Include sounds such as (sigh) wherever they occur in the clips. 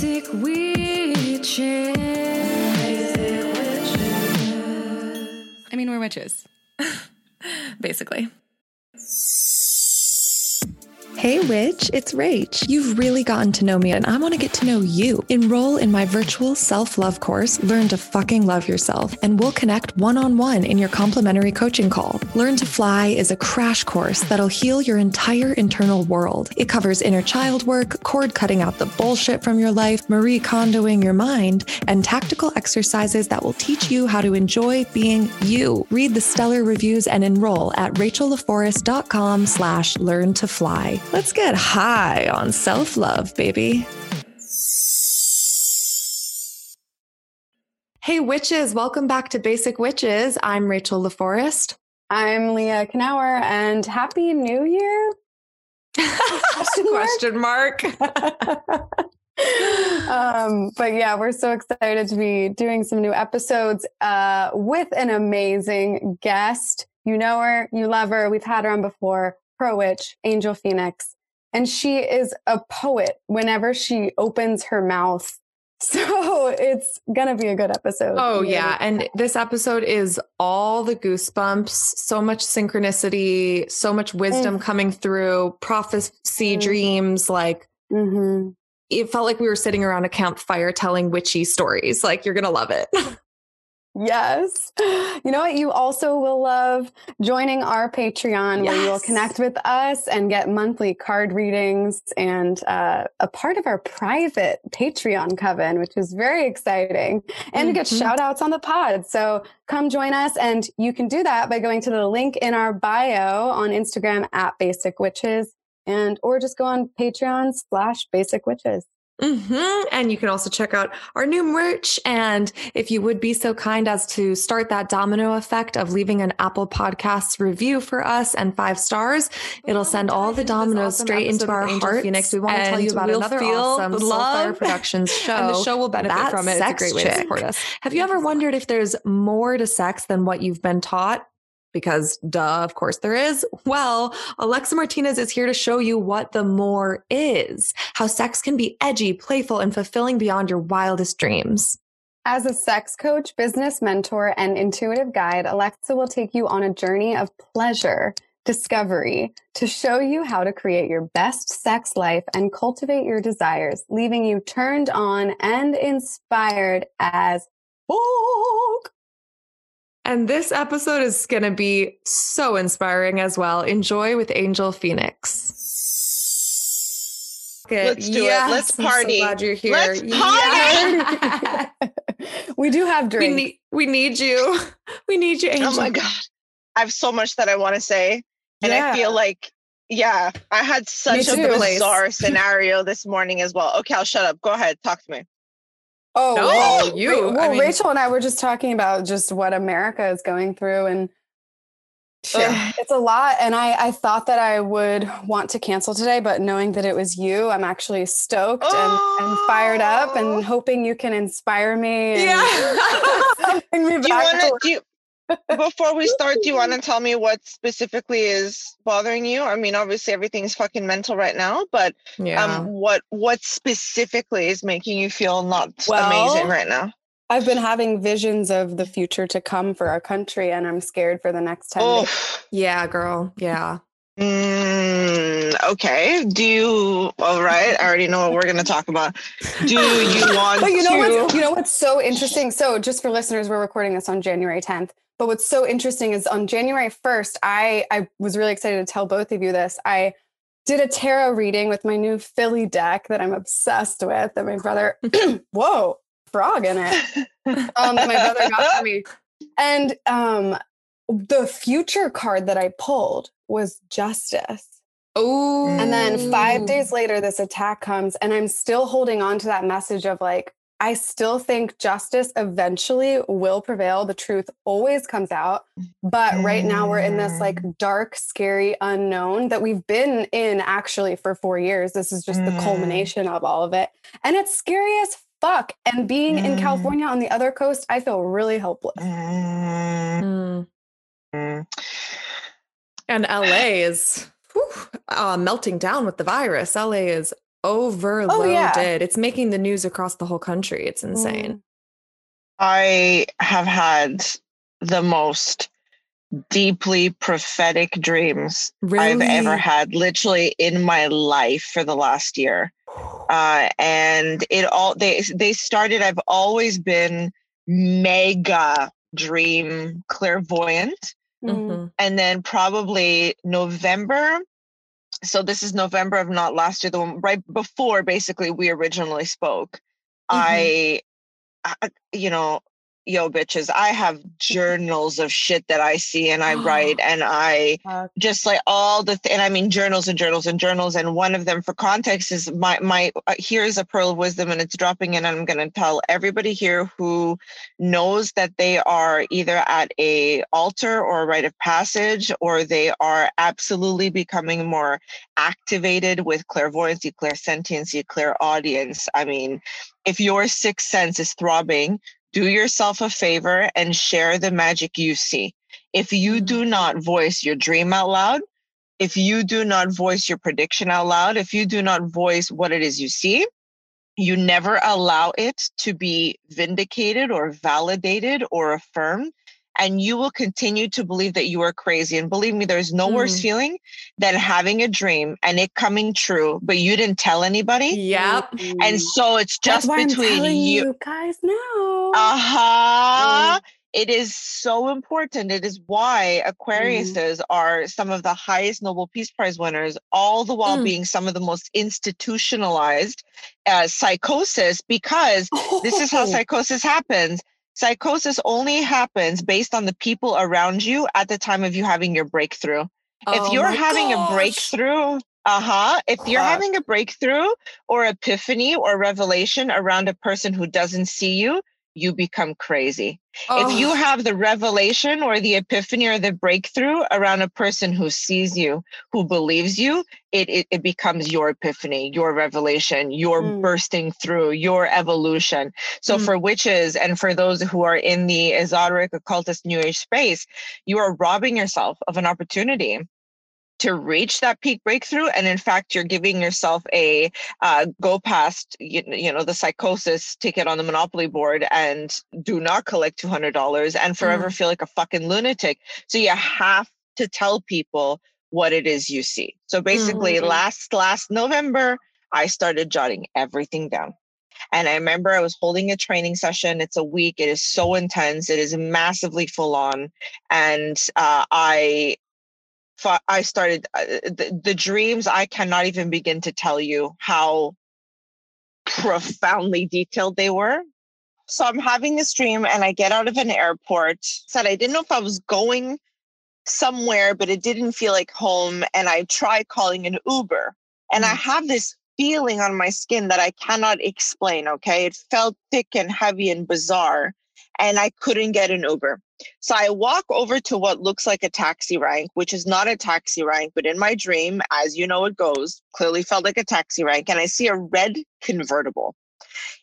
Basic witches. I mean, we're witches, (laughs) basically. Hey, witch, it's Rach. You've really gotten to know me, and I want to get to know you. Enroll in my virtual self love course, Learn to Fucking Love Yourself, and we'll connect one on one in your complimentary coaching call. Learn to Fly is a crash course that'll heal your entire internal world. It covers inner child work, cord cutting out the bullshit from your life, Marie Kondoing your mind, and tactical exercises that will teach you how to enjoy being you. Read the stellar reviews and enroll at rachelleforest.com slash learn to fly. Let's get high on self-love, baby. Hey, witches, welcome back to Basic Witches. I'm Rachel LaForest. I'm Leah Knauer, and Happy New Year. (laughs) Question mark. (laughs) um, but yeah, we're so excited to be doing some new episodes uh, with an amazing guest. You know her, you love her. We've had her on before. Pro Witch, Angel Phoenix. And she is a poet whenever she opens her mouth. (laughs) So it's going to be a good episode. Oh, yeah. And this episode is all the goosebumps, so much synchronicity, so much wisdom mm. coming through, prophecy, mm. dreams. Like, mm-hmm. it felt like we were sitting around a campfire telling witchy stories. Like, you're going to love it. (laughs) Yes. You know what? You also will love joining our Patreon yes. where you will connect with us and get monthly card readings and uh, a part of our private Patreon coven, which is very exciting. And mm-hmm. get shout outs on the pod. So come join us. And you can do that by going to the link in our bio on Instagram at Basic Witches and or just go on Patreon slash Basic Witches. Mm-hmm. And you can also check out our new merch. And if you would be so kind as to start that domino effect of leaving an Apple Podcasts review for us and five stars, it'll send all the dominoes awesome straight into our Angel hearts. Phoenix. We want to tell you about we'll another awesome Soulfire Productions show. (laughs) and the show will benefit from it. It's a great way to support us. Have you ever wondered if there's more to sex than what you've been taught? Because duh, of course there is. Well, Alexa Martinez is here to show you what the more is, how sex can be edgy, playful, and fulfilling beyond your wildest dreams. As a sex coach, business mentor, and intuitive guide, Alexa will take you on a journey of pleasure, discovery, to show you how to create your best sex life and cultivate your desires, leaving you turned on and inspired as fuck. And this episode is going to be so inspiring as well. Enjoy with Angel Phoenix. Let's do yes, it. Let's party. I'm so glad you're here. Let's party. Yeah. (laughs) (laughs) we do have drinks. We need, we need you. (laughs) We need you, Angel. Oh my God. I have so much that I want to say. And yeah. I feel like, yeah, I had such a bizarre scenario this morning as well. Okay, I'll shut up. Go ahead. Talk to me. Oh, no, well, you. Well, I mean, Rachel and I were just talking about just what America is going through, and yeah. it's a lot. And I, I thought that I would want to cancel today, but knowing that it was you, I'm actually stoked oh. and, and fired up, and oh. hoping you can inspire me. yeah. (laughs) bring me back (laughs) do you want to? Do before we start, do you want to (laughs) tell me what specifically is bothering you? I mean, obviously everything's fucking mental right now, but um, yeah. um, what what specifically is making you feel not well, amazing right now? I've been having visions of the future to come for our country, and I'm scared for the next ten. Oh. Yeah, girl. Yeah. Mm, okay. Do you? All right. I already know what we're going to talk about. Do you (laughs) want? but you know to... what's you know what's so interesting. So just for listeners, we're recording this on January 10th. But what's so interesting is on January 1st, I, I was really excited to tell both of you this. I did a tarot reading with my new Philly deck that I'm obsessed with that my brother, (laughs) (clears throat) whoa, frog in it, um, that my brother got for me. And um, the future card that I pulled was justice. Oh. And then five days later, this attack comes, and I'm still holding on to that message of like, I still think justice eventually will prevail. The truth always comes out. But right now we're in this like mm. dark, scary unknown that we've been in actually for four years. This is just mm. the culmination of all of it. And it's scary as fuck. And being mm. in California on the other coast, I feel really helpless. Mm. mm. And LA is whew, uh, melting down with the virus. LA is overloaded. Oh, yeah. It's making the news across the whole country. It's insane. Mm. I have had the most deeply prophetic dreams really? I've ever had, literally in my life for the last year. Uh, and it all they they started. I've always been mega dream clairvoyant, mm-hmm. and then probably November. So this is November of not last year, the one right before basically we originally spoke. Mm-hmm. I, I, you know, yo bitches i have journals of shit that i see and i write (gasps) and i just like all the th- and i mean journals and journals and journals and one of them for context is my my uh, here's a pearl of wisdom and it's dropping in and i'm going to tell everybody here who knows that they are either at a altar or a rite of passage or they are absolutely becoming more activated with clairvoyancy clairsentiency clairaudience i mean if your sixth sense is throbbing do yourself a favor and share the magic you see. If you mm-hmm. do not voice your dream out loud, if you do not voice your prediction out loud, if you do not voice what it is you see, you never allow it to be vindicated or validated or affirmed and you will continue to believe that you are crazy. And believe me, there's no mm. worse feeling than having a dream and it coming true, but you didn't tell anybody. Yep. And so it's just between you. you. guys now. Uh-huh. Mm. It is so important. It is why Aquariuses mm. are some of the highest Nobel Peace Prize winners, all the while mm. being some of the most institutionalized uh, psychosis, because oh. this is how (laughs) psychosis happens Psychosis only happens based on the people around you at the time of you having your breakthrough. Oh if you're having gosh. a breakthrough, uh-huh, if you're having a breakthrough or epiphany or revelation around a person who doesn't see you, you become crazy. Oh. If you have the revelation or the epiphany or the breakthrough around a person who sees you, who believes you, it, it, it becomes your epiphany, your revelation, your mm. bursting through, your evolution. So mm. for witches and for those who are in the esoteric occultist new age space, you are robbing yourself of an opportunity to reach that peak breakthrough and in fact you're giving yourself a uh, go past you, you, know the psychosis ticket on the monopoly board and do not collect $200 and forever mm. feel like a fucking lunatic so you have to tell people what it is you see so basically mm-hmm. last last november i started jotting everything down and I remember I was holding a training session. It's a week. It is so intense. It is massively full on. And uh, I I started uh, the, the dreams. I cannot even begin to tell you how profoundly detailed they were. So I'm having this dream and I get out of an airport. Said I didn't know if I was going somewhere, but it didn't feel like home. And I try calling an Uber. And mm. I have this feeling on my skin that I cannot explain. Okay. It felt thick and heavy and bizarre. And I couldn't get an Uber. So I walk over to what looks like a taxi rank, which is not a taxi rank, but in my dream, as you know, it goes, clearly felt like a taxi rank. And I see a red convertible.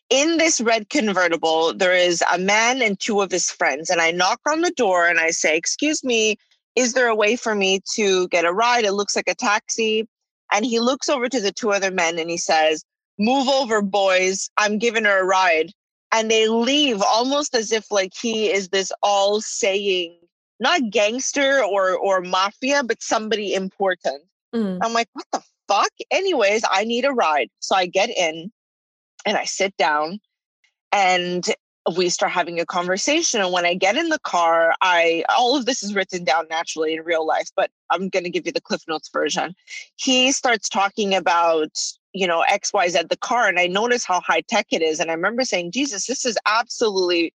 In this red convertible, there is a man and two of his friends. And I knock on the door and I say, Excuse me, is there a way for me to get a ride? It looks like a taxi. And he looks over to the two other men and he says, Move over, boys. I'm giving her a ride and they leave almost as if like he is this all saying not gangster or or mafia but somebody important. Mm. i'm like what the fuck? Anyways i need a ride. So i get in and i sit down and we start having a conversation and when i get in the car i all of this is written down naturally in real life but i'm going to give you the cliff notes version. He starts talking about you know, XYZ the car. And I noticed how high tech it is. And I remember saying, Jesus, this is absolutely,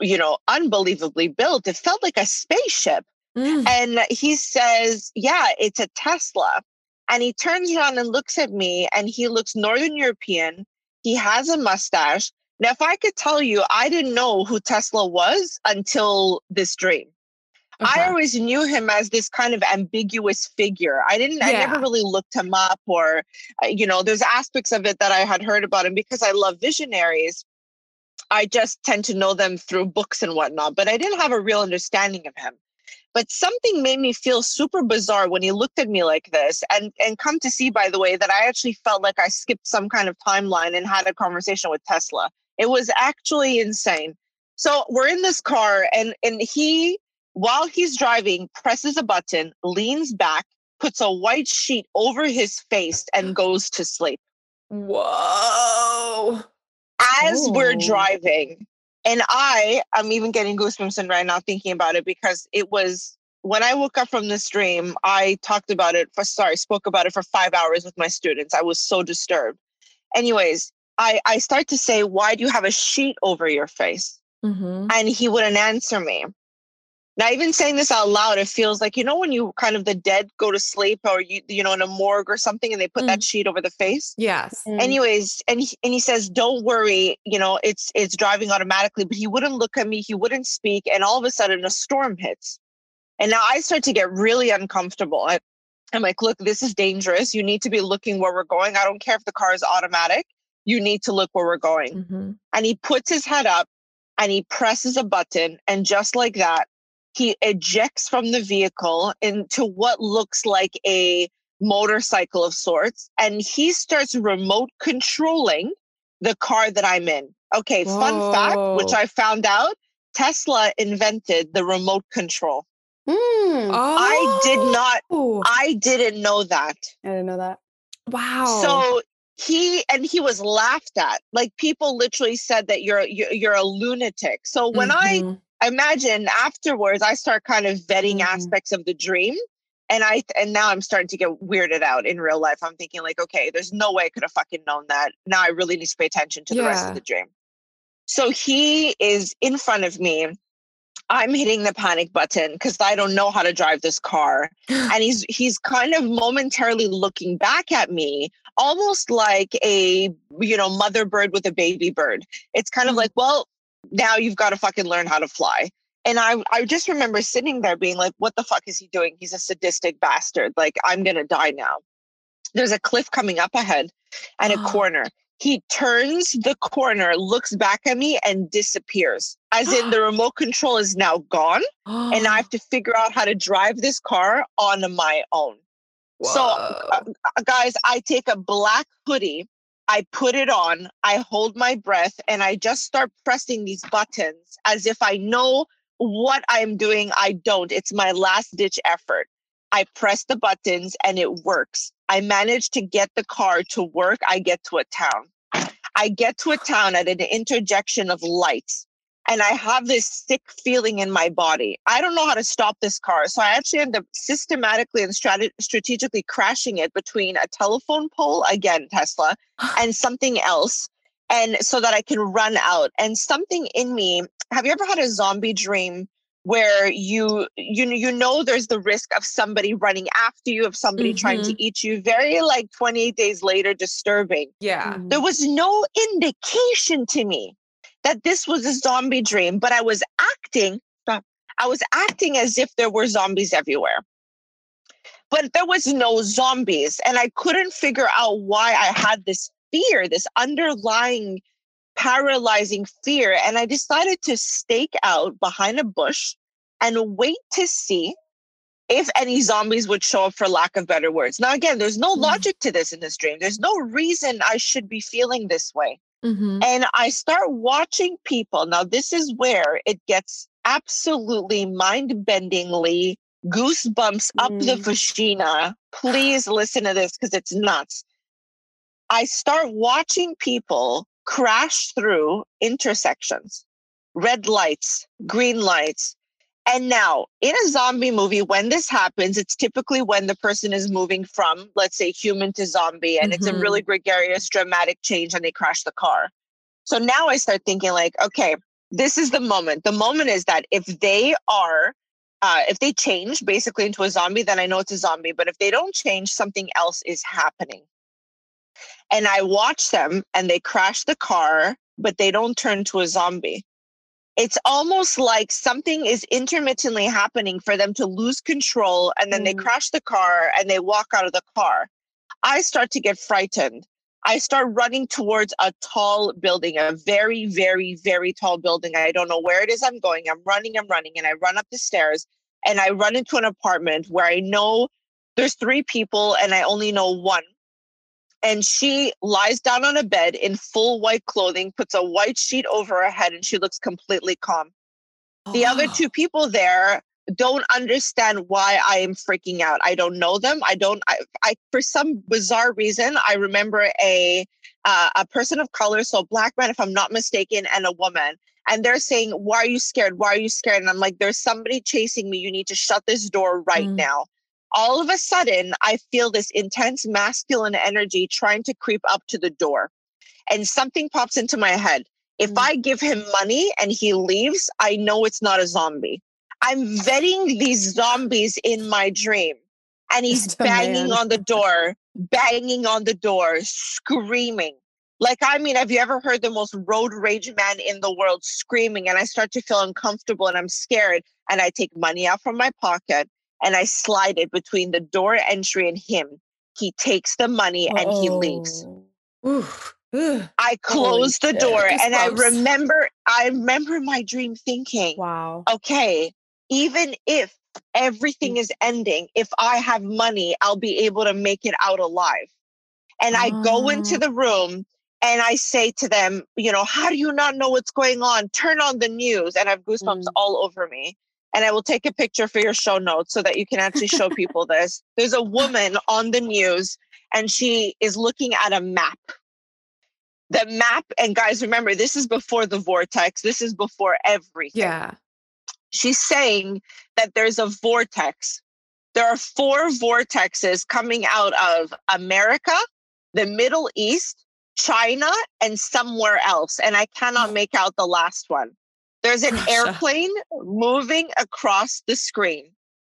you know, unbelievably built. It felt like a spaceship. Mm. And he says, Yeah, it's a Tesla. And he turns around and looks at me and he looks Northern European. He has a mustache. Now, if I could tell you, I didn't know who Tesla was until this dream. Okay. I always knew him as this kind of ambiguous figure. I didn't, yeah. I never really looked him up or, uh, you know, there's aspects of it that I had heard about him because I love visionaries. I just tend to know them through books and whatnot, but I didn't have a real understanding of him. But something made me feel super bizarre when he looked at me like this. And and come to see, by the way, that I actually felt like I skipped some kind of timeline and had a conversation with Tesla. It was actually insane. So we're in this car and and he while he's driving presses a button, leans back, puts a white sheet over his face and goes to sleep. Whoa. As Ooh. we're driving, and I, I'm even getting goosebumps right now thinking about it because it was when I woke up from this dream, I talked about it for sorry, spoke about it for five hours with my students. I was so disturbed. Anyways, I, I start to say, Why do you have a sheet over your face? Mm-hmm. And he wouldn't answer me. Now, even saying this out loud, it feels like you know when you kind of the dead go to sleep, or you you know in a morgue or something, and they put mm. that sheet over the face. Yes. Mm. Anyways, and he, and he says, "Don't worry, you know it's it's driving automatically." But he wouldn't look at me. He wouldn't speak, and all of a sudden, a storm hits, and now I start to get really uncomfortable. I, I'm like, "Look, this is dangerous. You need to be looking where we're going. I don't care if the car is automatic. You need to look where we're going." Mm-hmm. And he puts his head up, and he presses a button, and just like that he ejects from the vehicle into what looks like a motorcycle of sorts and he starts remote controlling the car that I'm in. Okay, Whoa. fun fact, which I found out Tesla invented the remote control. Mm. Oh. I did not, oh. I didn't know that. I didn't know that. Wow. So he and he was laughed at like people literally said that you're you're, you're a lunatic so when mm-hmm. i imagine afterwards I start kind of vetting mm-hmm. aspects of the dream. And I and now I'm starting to get weirded out in real life. I'm thinking like, okay, there's no way I could have fucking known that. Now I really need to pay attention to the yeah. rest of the dream. So he is in front of me. I'm hitting the panic button because I don't know how to drive this car. (gasps) and he's he's kind of momentarily looking back at me, almost like a you know, mother bird with a baby bird. It's kind of mm. like, well, now you've got to fucking learn how to fly. And I, I just remember sitting there being like, what the fuck is he doing? He's a sadistic bastard. Like, I'm going to die now. There's a cliff coming up ahead and a (gasps) corner. He turns the corner, looks back at me, and disappears. As in, the (gasps) remote control is now gone. and I (gasps) have to figure out how to drive this car on my own. Whoa. So, uh, guys, I take a black hoodie I put it on, I hold my breath, and I just start pressing these buttons as if I know what I'm doing. I don't. It's my last ditch effort. I press the buttons and it works. I manage to get the car to work. I get to a town. I get to a town at an interjection of lights and I have this sick feeling in my body. I don't know how to stop this car. So I actually end up systematically and strat- strategically crashing it between a telephone pole, again, Tesla, (gasps) and something else. And so that I can run out. And something in me, have you ever had a zombie dream where you you you know there's the risk of somebody running after you of somebody mm-hmm. trying to mm-hmm. eat you very like 28 days later disturbing yeah there was no indication to me that this was a zombie dream, but I was acting, I was acting as if there were zombies everywhere. But there was no zombies. And I couldn't figure out why I had this fear, this underlying paralyzing fear. And I decided to stake out behind a bush and wait to see if any zombies would show up for lack of better words. Now, again, there's no mm. logic to this in this dream. There's no reason I should be feeling this way. Mm-hmm. And I start watching people. Now, this is where it gets absolutely mind bendingly goosebumps mm. up the mm. vagina. Please listen to this because it's nuts. I start watching people crash through intersections, red lights, green lights, and now, in a zombie movie, when this happens, it's typically when the person is moving from, let's say, human to zombie, and mm-hmm. it's a really mm-hmm. gregarious, dramatic change, and they crash the car. So now I start thinking, like, okay, this is the moment. The moment is that if they are, uh, if they change basically into a zombie, then I know it's a zombie. But if they don't change, something else is happening. And I watch them and they crash the car, but they don't turn to a zombie it's almost like something is intermittently happening for them to lose control and then mm. they crash the car and they walk out of the car. I start to get frightened. I start running towards a tall building, a very, very, very tall building. I don't know where it is I'm going. I'm running, I'm running, and I run up the stairs and I run into an apartment where I know there's three people and I only know one. And she lies down on a bed in full white clothing, puts a white sheet over her head, and she looks completely calm. Oh. The other two people there don't understand why I am freaking out. I don't know them. I don't. I, I for some bizarre reason, I remember a uh, a person of color, so a black man, if I'm not mistaken, and a woman, and they're saying, "Why are you scared? Why are you scared?" And I'm like, "There's somebody chasing me. You need to shut this door right mm. now." All of a sudden, I feel this intense masculine energy trying to creep up to the door, and something pops into my head. If mm. I give him money and he leaves, I know it's not a zombie. I'm vetting these zombies in my dream. And (laughs) he's banging on the door, banging on the door, screaming. Like, I mean, have you ever heard the most road rage man in the world screaming? And I start to feel uncomfortable and I'm scared. And I take money out from my pocket and I slide it between the door entry and him. He takes the money and oh. he leaves. Oof. I close the door and I remember I remember my dream thinking, wow. Okay, even if everything mm. is ending, if I have money, I'll be able to make it out alive. And I go into ah. the room and I say to them, you know, how do you not know what's going on? Turn on the news. And I have goosebumps mm. all over me. And I will take a picture for your show notes so that you can actually show people this. There's a woman on the news and she is looking at a map. The map, and guys, remember, this is before the vortex. This is before everything. Yeah she's saying that there's a vortex. There are four vortexes coming out of America, the Middle East, China, and somewhere else. And I cannot make out the last one. There's an airplane moving across the screen.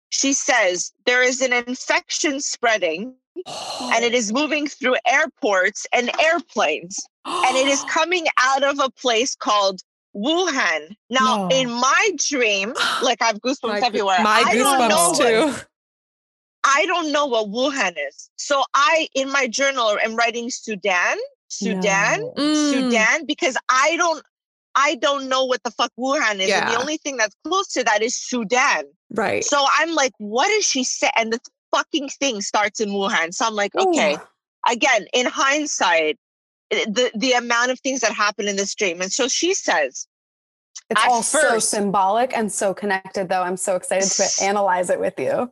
She says there is an infection spreading and it is moving through airports and airplanes. and it is (gasps) coming out of a place called Wuhan. Now, no. in my dream, (gasps) like I have goosebumps my, everywhere. My I goosebumps too. What, I don't know what Wuhan is. So I, in my journal, am writing Sudan, Sudan, no. mm. Sudan, because I don't, I don't know what the fuck Wuhan is. Yeah. And the only thing that's close to that is Sudan. Right. So I'm like, what is she saying? And the fucking thing starts in Wuhan. So I'm like, okay. Ooh. Again, in hindsight, Eh, the the amount of things that happen in this dream. And so she says, it's all first, so symbolic and so connected, though. I'm so excited to analyze it with you.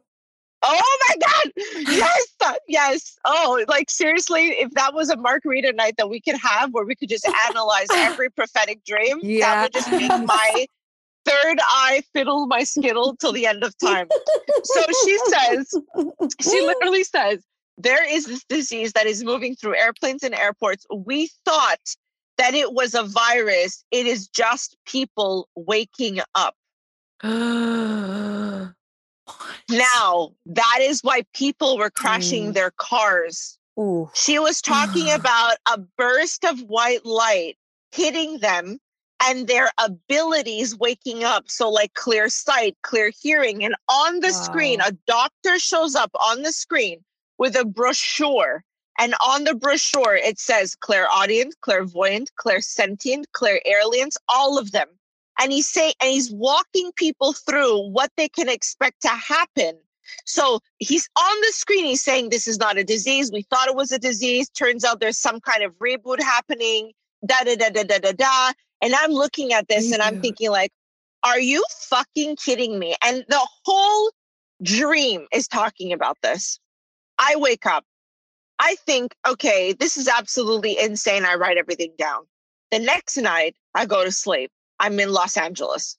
Oh my God. Yes. Uh, yes. Oh, like seriously, if that was a margarita night that we could have where we could just analyze (laughs) every prophetic dream, yeah. that would just make my third eye fiddle my skittle till the end of time. so she says, she literally says, there is this disease that is moving through airplanes and airports. We thought that it was a virus. It is just people waking up. (gasps) Oh. Now, that is why people were crashing mm. their cars. Ooh. She was talking (sighs) about a burst of white light hitting them and their abilities waking up. So, like clear sight, clear hearing. And on the wow. screen, a doctor shows up on the screen with a brochure. And on the brochure, it says clairaudient, clairvoyant, clairsentient, clairalience, all of them. And he's saying, and he's walking people through what they can expect to happen. So he's on the screen, he's saying, This is not a disease. We thought it was a disease. Turns out there's some kind of reboot happening. Da da da da da da da. And I'm looking at this and I'm thinking, like, are you fucking kidding me? And the whole dream is talking about this. I wake up. I think, okay, this is absolutely insane. I write everything down. The next night, I go to sleep. I'm in Los Angeles.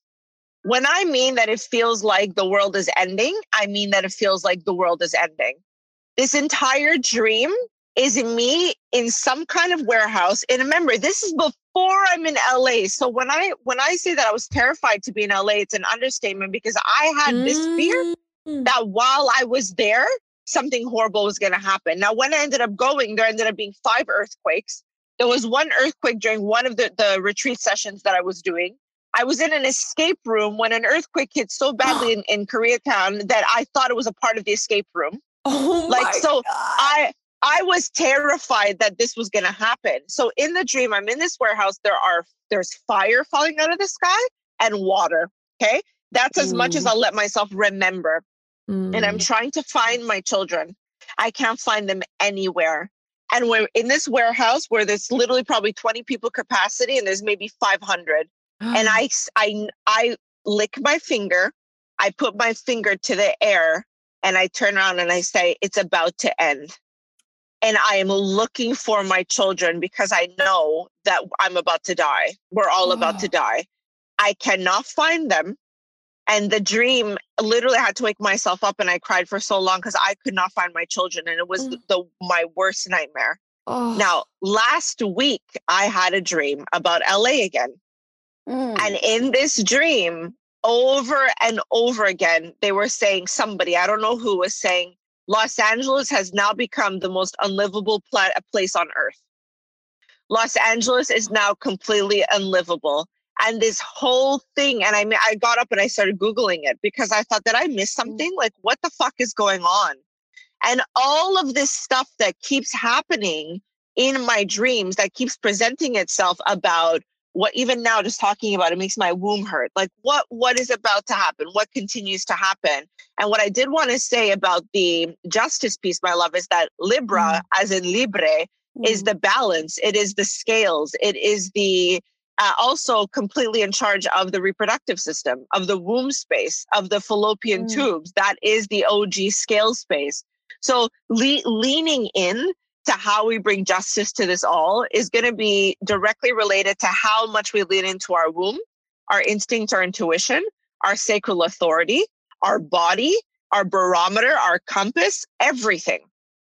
When I mean that it feels like the world is ending, I mean that it feels like the world is ending. This entire dream is me in some kind of warehouse. And remember, this is before I'm in LA. So when I when I say that I was terrified to be in LA, it's an understatement because I had this fear mm. that while I was there, something horrible was going to happen. Now, when I ended up going, there ended up being five earthquakes. There was one earthquake during one of the, the retreat sessions that I was doing. I was in an escape room when an earthquake hit so badly in, (gasps) in Koreatown that I thought it was a part of the escape room. Oh like so God. I I was terrified that this was gonna happen. So in the dream, I'm in this warehouse. There are there's fire falling out of the sky and water. Okay. That's as mm. much as I'll let myself remember. Mm. And I'm mm. trying to find my children. I can't find them anywhere. And we're in this warehouse where there's literally probably 20 people capacity and there's maybe 500. and (gasps) I, I, I lick my finger. I put my finger to the air and I turn around and I say, it's about to end. And I am looking for my children because I know that I'm about to die. We're all oh. about to die. I cannot find them. And the dream literally I had to wake myself up and I cried for so long because I could not find my children. And it was mm. the, my worst nightmare. Oh. Now, last week I had a dream about LA again. Mm. And in this dream, over and over again, they were saying somebody, I don't know who, was saying, Los Angeles has now become the most unlivable pla- place on earth. Los Angeles is now completely unlivable and this whole thing and i mean i got up and i started googling it because i thought that i missed mm. something like what the fuck is going on and all of this stuff that keeps happening in my dreams that keeps presenting itself about what even now just talking about it makes my womb hurt like what what is about to happen what continues to happen and what i did want to say about the justice piece my love is that libra mm. as in libre mm. is the balance it is the scales it is the uh, also completely in charge of the reproductive system, of the womb space, of the fallopian mm. tubes. That is the OG scale space. So le- leaning in to how we bring justice to this all is going to be directly related to how much we lean into our womb, our instinct, our intuition, our sacral authority, our body, our barometer, our compass, everything.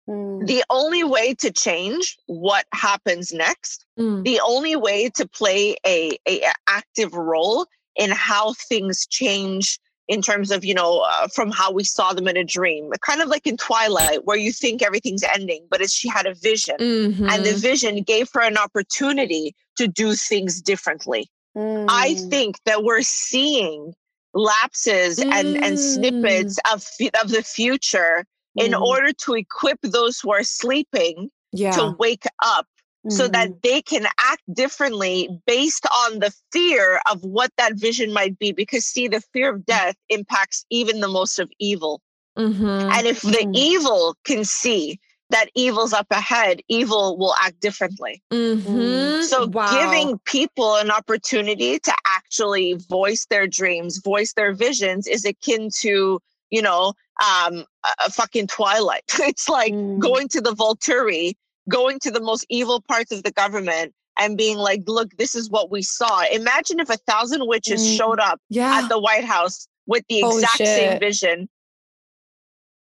Mm. The only way to change what happens next, mm. the only way to play a, a, active role in how things change in terms of you know uh, from how we saw them in a dream kind of like in twilight where you think everything's ending but she had a vision mm-hmm. and the mm-hmm. vision gave her an opportunity to do things differently mm. i think that we're seeing lapses mm. and and snippets mm. of of the future in mm-hmm. order to equip those who are sleeping yeah. to wake up mm-hmm. so that mm-hmm. they can act differently based on the fear of what that vision might be. Because, see, the fear of mm. death impacts even the most of evil. Mm-hmm. And if the mm-hmm. evil can see that evil's up ahead, evil will act differently. Mm-hmm. So, wow. giving people an opportunity to actually voice their dreams, voice their visions is akin to you know, um, a, fucking Twilight. (laughs) It's like mm. going to the Volturi, going to the most evil parts of the government and being like, look, this is what we saw. Imagine if a thousand witches mm. showed up yeah. at the White House with the exact same vision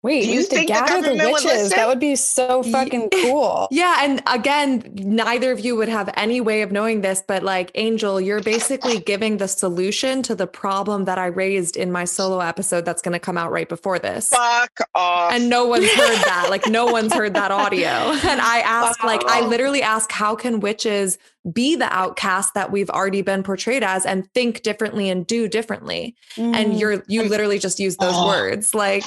Wait, you think to gather the, the witches. That would be so fucking cool. (laughs) Yeah. And again, neither of you would have any way of knowing this, but like Angel, you're basically giving the solution to the problem that I raised in my solo episode that's going to come out right before this. Fuck off. And no one's heard (laughs) that. like, no one's heard that audio. (laughs) And I asked, wow. like, I literally asked, how can witches be the outcast that we've already been portrayed as and think differently and do differently? Mm. And you're, you literally just use those oh. words. Like,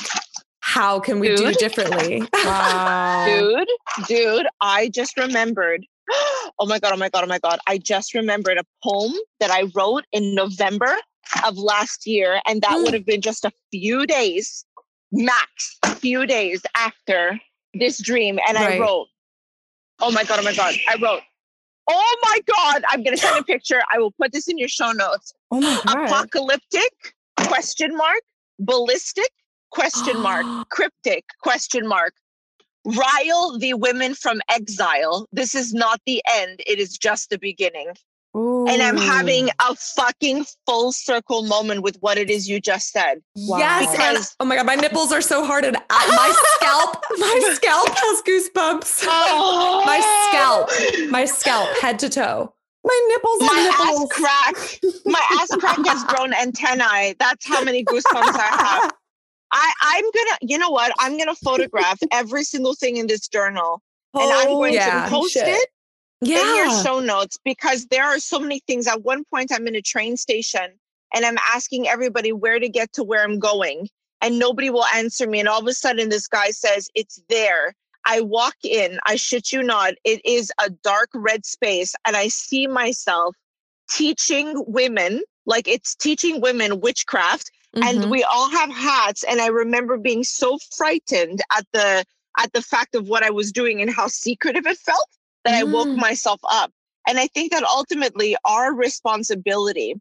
how can we dude. do differently? (laughs) Wow. dude, dude, I just remembered. (gasps) Oh my God, oh my God, oh my God. I just remembered a poem that I wrote in November of last year. And that would mm. have been just a few days, max, a few days after this dream. And right. I wrote, oh my God, oh my God. I wrote, oh my God, I'm going to send a (gasps) picture. I will put this in your show notes. Oh my God. Apocalyptic, question mark, ballistic, question mark, (gasps) cryptic, question mark. Rile the women from exile. This is not the end. It is just the beginning. Ooh. And I'm having a fucking full circle moment with what it is you just said. Wow. Yes. Because, oh my God, my nipples are so hard and I, my scalp, (laughs) my scalp has goosebumps. Oh. my scalp, my scalp, head to toe. My nipples, my nipples. ass crack, my ass crack has grown (laughs) antennae. That's how many goosebumps I have. I, I'm gonna, you know what? I'm gonna photograph (laughs) every single thing in this journal and I'm oh, going yeah, to post shit. it yeah. in your show notes because there are so many things. At one point, I'm in a train station and I'm asking everybody where to get to where I'm going, and nobody will answer me. And all of a sudden, this guy says, It's there. I walk in, I shit you not, it is a dark red space, and I see myself teaching women, like it's teaching women witchcraft mm-hmm. and we all have hats. And I remember being so frightened at the at the fact of what I was doing and how secretive it felt that mm. I woke mm. myself up. And I think that ultimately our responsibility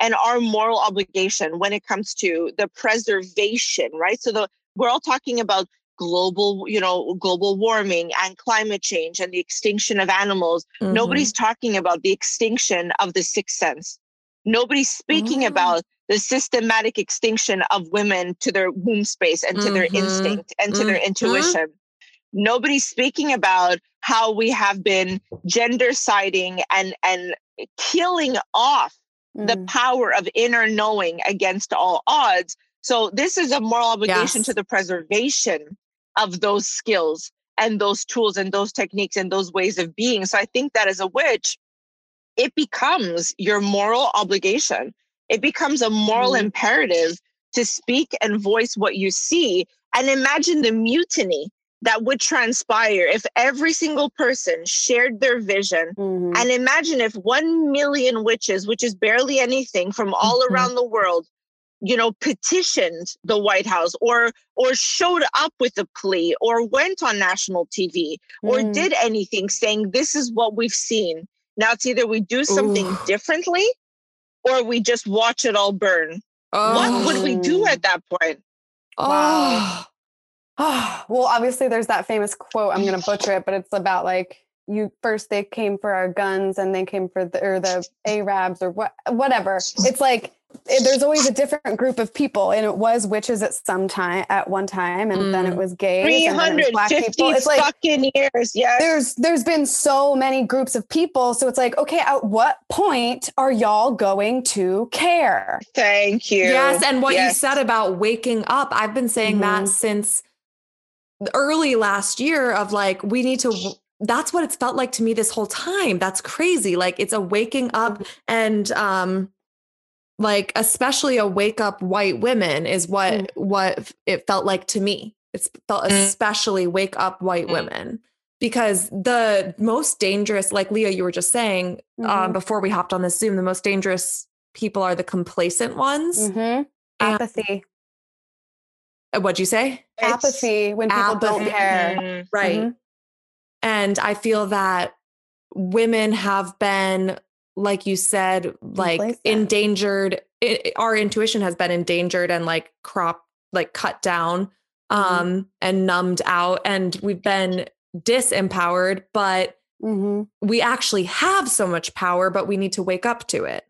and our moral obligation when it comes to the preservation, right? So the we're all talking about global, you know, global warming and climate change and the extinction of animals. Mm-hmm. Nobody's talking about the extinction of the sixth sense. Nobody's speaking mm-hmm. about the systematic extinction of women to their womb space and to mm-hmm. their instinct and to their mm-hmm. intuition. Nobody's speaking about how we have been gender siding and and killing off the mm. power of inner knowing against all odds. So this is a moral obligation yes. to the preservation of those skills and those tools and those techniques and those ways of being. So I think that as a witch, it becomes your moral obligation. It becomes a moral mm. imperative to speak and voice what you see. And imagine the mutiny that would transpire if every single person shared their vision. Mm-hmm. And imagine if 1 million witches, which is barely anything from all mm-hmm. around the world, you know petitioned the white house or or showed up with a plea or went on national tv or mm. did anything saying this is what we've seen now it's either we do something Ooh. differently or we just watch it all burn oh. what would we do oh. at that point oh. wow oh. well obviously there's that famous quote i'm going to butcher it but it's about like you first they came for our guns and they came for the or the arabs or what whatever it's like there's always a different group of people and it was witches at some time at one time and mm. then it was gays 350 it's like fucking years yeah there's there's been so many groups of people so it's like okay at what point are y'all going to care thank you yes and what yes. you said about waking up i've been saying mm-hmm. that since early last year of like we need to that's what it's felt like to me this whole time that's crazy like it's a waking up mm-hmm. and um like especially a wake up white women is what mm. what it felt like to me it felt mm. especially wake up white mm. women because the most dangerous like leah you were just saying um, mm-hmm. um, before we hopped on this zoom the most dangerous people are the complacent ones mm-hmm. apathy and, what'd you say apathy when people apathy. don't care mm-hmm. right mm-hmm. and i feel that women have been like you said, like endangered. It, our intuition has been endangered and like crop, like cut down, mm-hmm. um, mm-hmm. and numbed out, and we've been disempowered. But mm-hmm. we actually have so much power, but we need to wake up to it.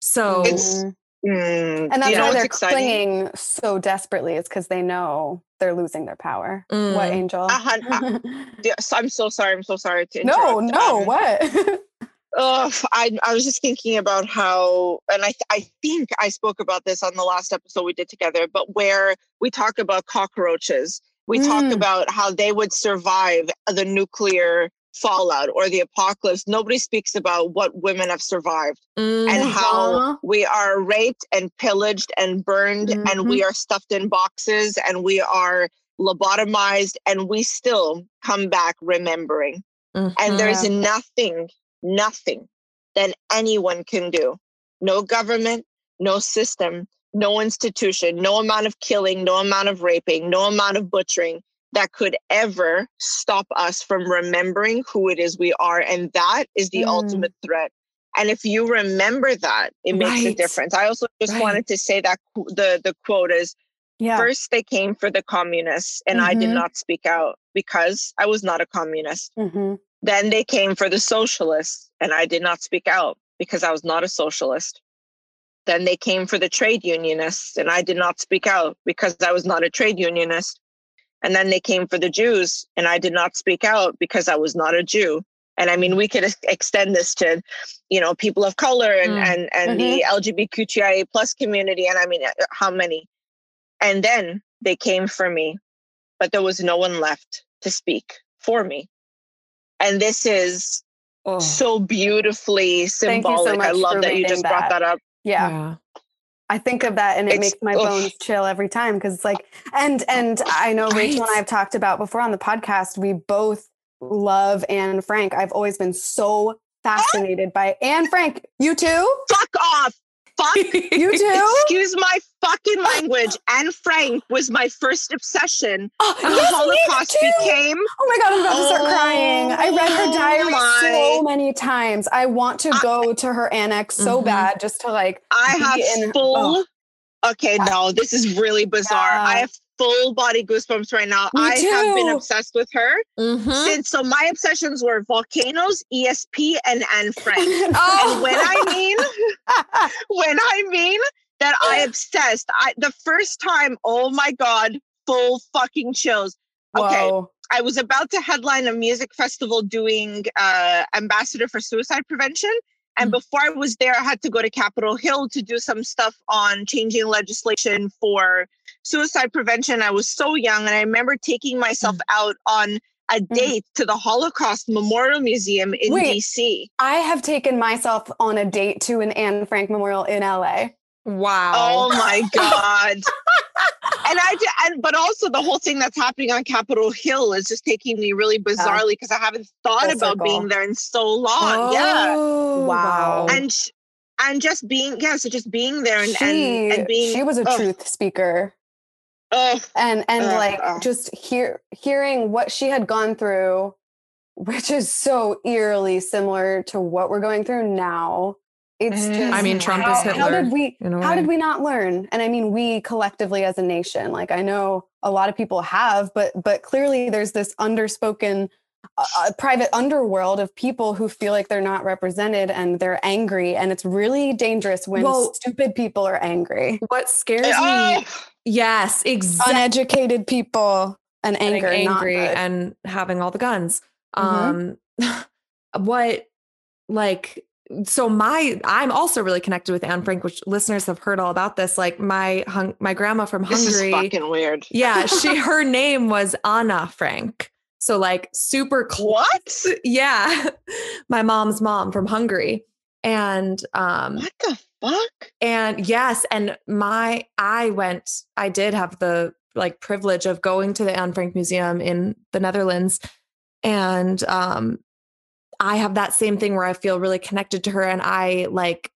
So. Mm-hmm. Mm, and that's why they're exciting? clinging so desperately is because they know they're losing their power. Mm. What angel? Uh-huh, uh, (laughs) yes, I'm so sorry. I'm so sorry to interrupt. No, no, um, what? (laughs) Oh, I, I was just thinking about how, and I, I think I spoke about this on the last episode we did together, but where we talk about cockroaches, we mm. talk about how they would survive the nuclear fallout or the apocalypse. Nobody speaks about what women have survived mm-hmm. and how we are raped and pillaged and burned mm-hmm. and we are stuffed in boxes and we are lobotomized and we still come back remembering. Mm-hmm. And there's nothing nothing that anyone can do. No government, no system, no institution, no amount of killing, no amount of raping, no amount of butchering that could ever stop us from remembering who it is we are. And that is the mm. ultimate threat. And if you remember that, it makes right. a difference. I also just right. wanted to say that the, the quote is yeah. first they came for the communists and mm-hmm. I did mm-hmm. not speak out because I was not a communist. Mm-hmm. Then they came for the socialists, and I did not speak out because I was not a socialist. Then they came for the trade unionists, and I did not speak out because I was not a trade unionist. And then they came for the Jews, and I did not speak out because I was not a Jew. And I mean, we could extend this to, you know, people of color and mm. and and mm-hmm. the LGBTQIA plus community. And I mean, uh, how many? And then they came for me, but there was no one left to speak for me. And this is oh. so beautifully symbolic. So I love that you just that. brought that up. Yeah. yeah. I think of that and it it's, makes my bones chill every time because it's like and oh, and I know right. Rachel and I have talked about before on the podcast we both love Anne Frank. I've always been so ah! fascinated by Anne Frank. You too? Fuck off. Fuck? (laughs) you do? Excuse my fucking language. Anne Frank was my first obsession. (gasps) Oh, the yes, Holocaust became. Oh my god, I'm about to start crying. I read her diary my. so many times. I want to go I, to her annex so mm-hmm. bad just to like. I have in, full. Oh. Okay, no, this is really bizarre. Yeah. I have full body goosebumps right now. Me I too. have been obsessed with her mm-hmm. since. So my obsessions were volcanoes, ESP, and Anne Frank. oh. And (laughs) when I mean, (laughs) (laughs) when I mean that I obsessed, I the first time, oh my god, full fucking chills. Okay. Whoa. I was about to headline a music festival doing uh, ambassador for suicide prevention. And mm-hmm. before I was there, I had to go to Capitol Hill to do some stuff on changing legislation for suicide prevention. I was so young, and I remember taking myself mm-hmm. out on a mm-hmm. date to the Holocaust Memorial Museum in Wait, DC. I have taken myself on a date to an Anne Frank Memorial in LA. Wow. Oh my God. (laughs) and I, did, and, but also the whole thing that's happening on Capitol Hill is just taking me really bizarrely because I haven't thought Full about circle. being there in so long. Oh, yeah. Wow. And, and just being, yeah, so just being there and, she, and, and being. She was a oh. truth speaker. Oh, and and uh, like just hear hearing what she had gone through, which is so eerily similar to what we're going through now. It's mm-hmm. just, I mean, Trump how, is Hitler. How did we? How did we not learn? And I mean, we collectively as a nation. Like I know a lot of people have, but but clearly there's this underspoken a private underworld of people who feel like they're not represented and they're angry and it's really dangerous when well, stupid people are angry what scares me yes exactly uneducated people and anger angry and having all the guns mm-hmm. um (laughs) what like so my I'm also really connected with Anne Frank, which listeners have heard all about this. Like my hung, my grandma from Hungary. This is fucking weird. (laughs) Yeah, she (laughs) her name was Anna Frank. So like super close. What? Yeah. (laughs) My mom's mom from Hungary. And um What the fuck? And yes, and my I went I did have the like privilege of going to the Anne Frank Museum in the Netherlands and um I have that same thing where I feel really connected to her and I like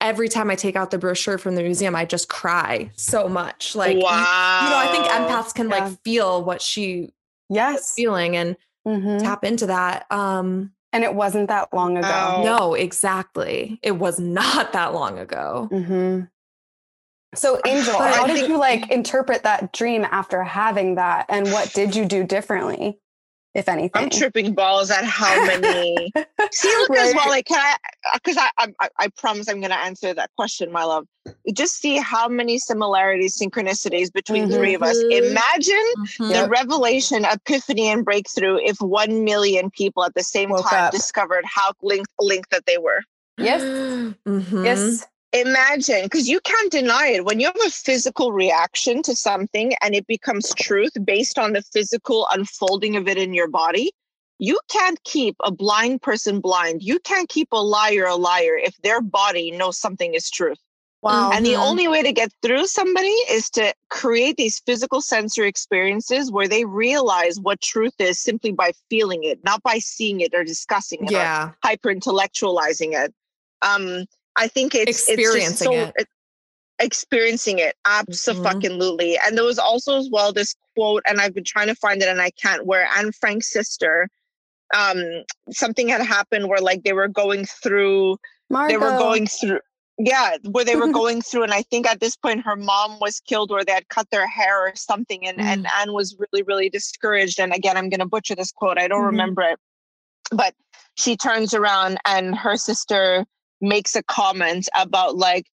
every time I take out the brochure from the museum, I just cry so much. Like, wow. you, you know, I think empaths can yeah. like feel what she yes feeling and mm-hmm. tap into that um and it wasn't that long ago oh. no exactly it was not that long ago mm-hmm. so angel how did you like interpret that dream after having that and what did you do differently if anything. I'm tripping balls at how many. (laughs) See, look right. as well. Like, can I? Because I, I, I promise I'm going to answer that question, my love. Just see how many similarities, synchronicities between mm-hmm. three of us. Mm-hmm. Imagine mm-hmm. the yep. revelation, epiphany, and breakthrough if one million people at the same Woke time up. discovered how linked linked that they were. Yes. (gasps) mm-hmm. Yes imagine because you can't deny it. When you have a physical reaction to something and it becomes truth based on the physical unfolding of it in your body you can't keep a blind person blind. You can't keep a liar a liar if their body knows something is truth. Wow. And the only way to get through somebody is to create these physical sensory experiences where they realize what truth is simply by feeling it not by seeing it or discussing it yeah. hyper intellectualizing it. Um I think it's experiencing it's so, it. Experiencing it, absolutely. Mm-hmm. And there was also as well this quote, and I've been trying to find it and I can't. Where Anne Frank's sister, um, something had happened where like they were going through, Margot. they were going through, yeah, where they were (laughs) going through, and I think at this point her mom was killed, or they had cut their hair or something, and mm. and Anne was really really discouraged. And again, I'm going to butcher this quote. I don't mm-hmm. remember it, but she turns around and her sister makes a comment about like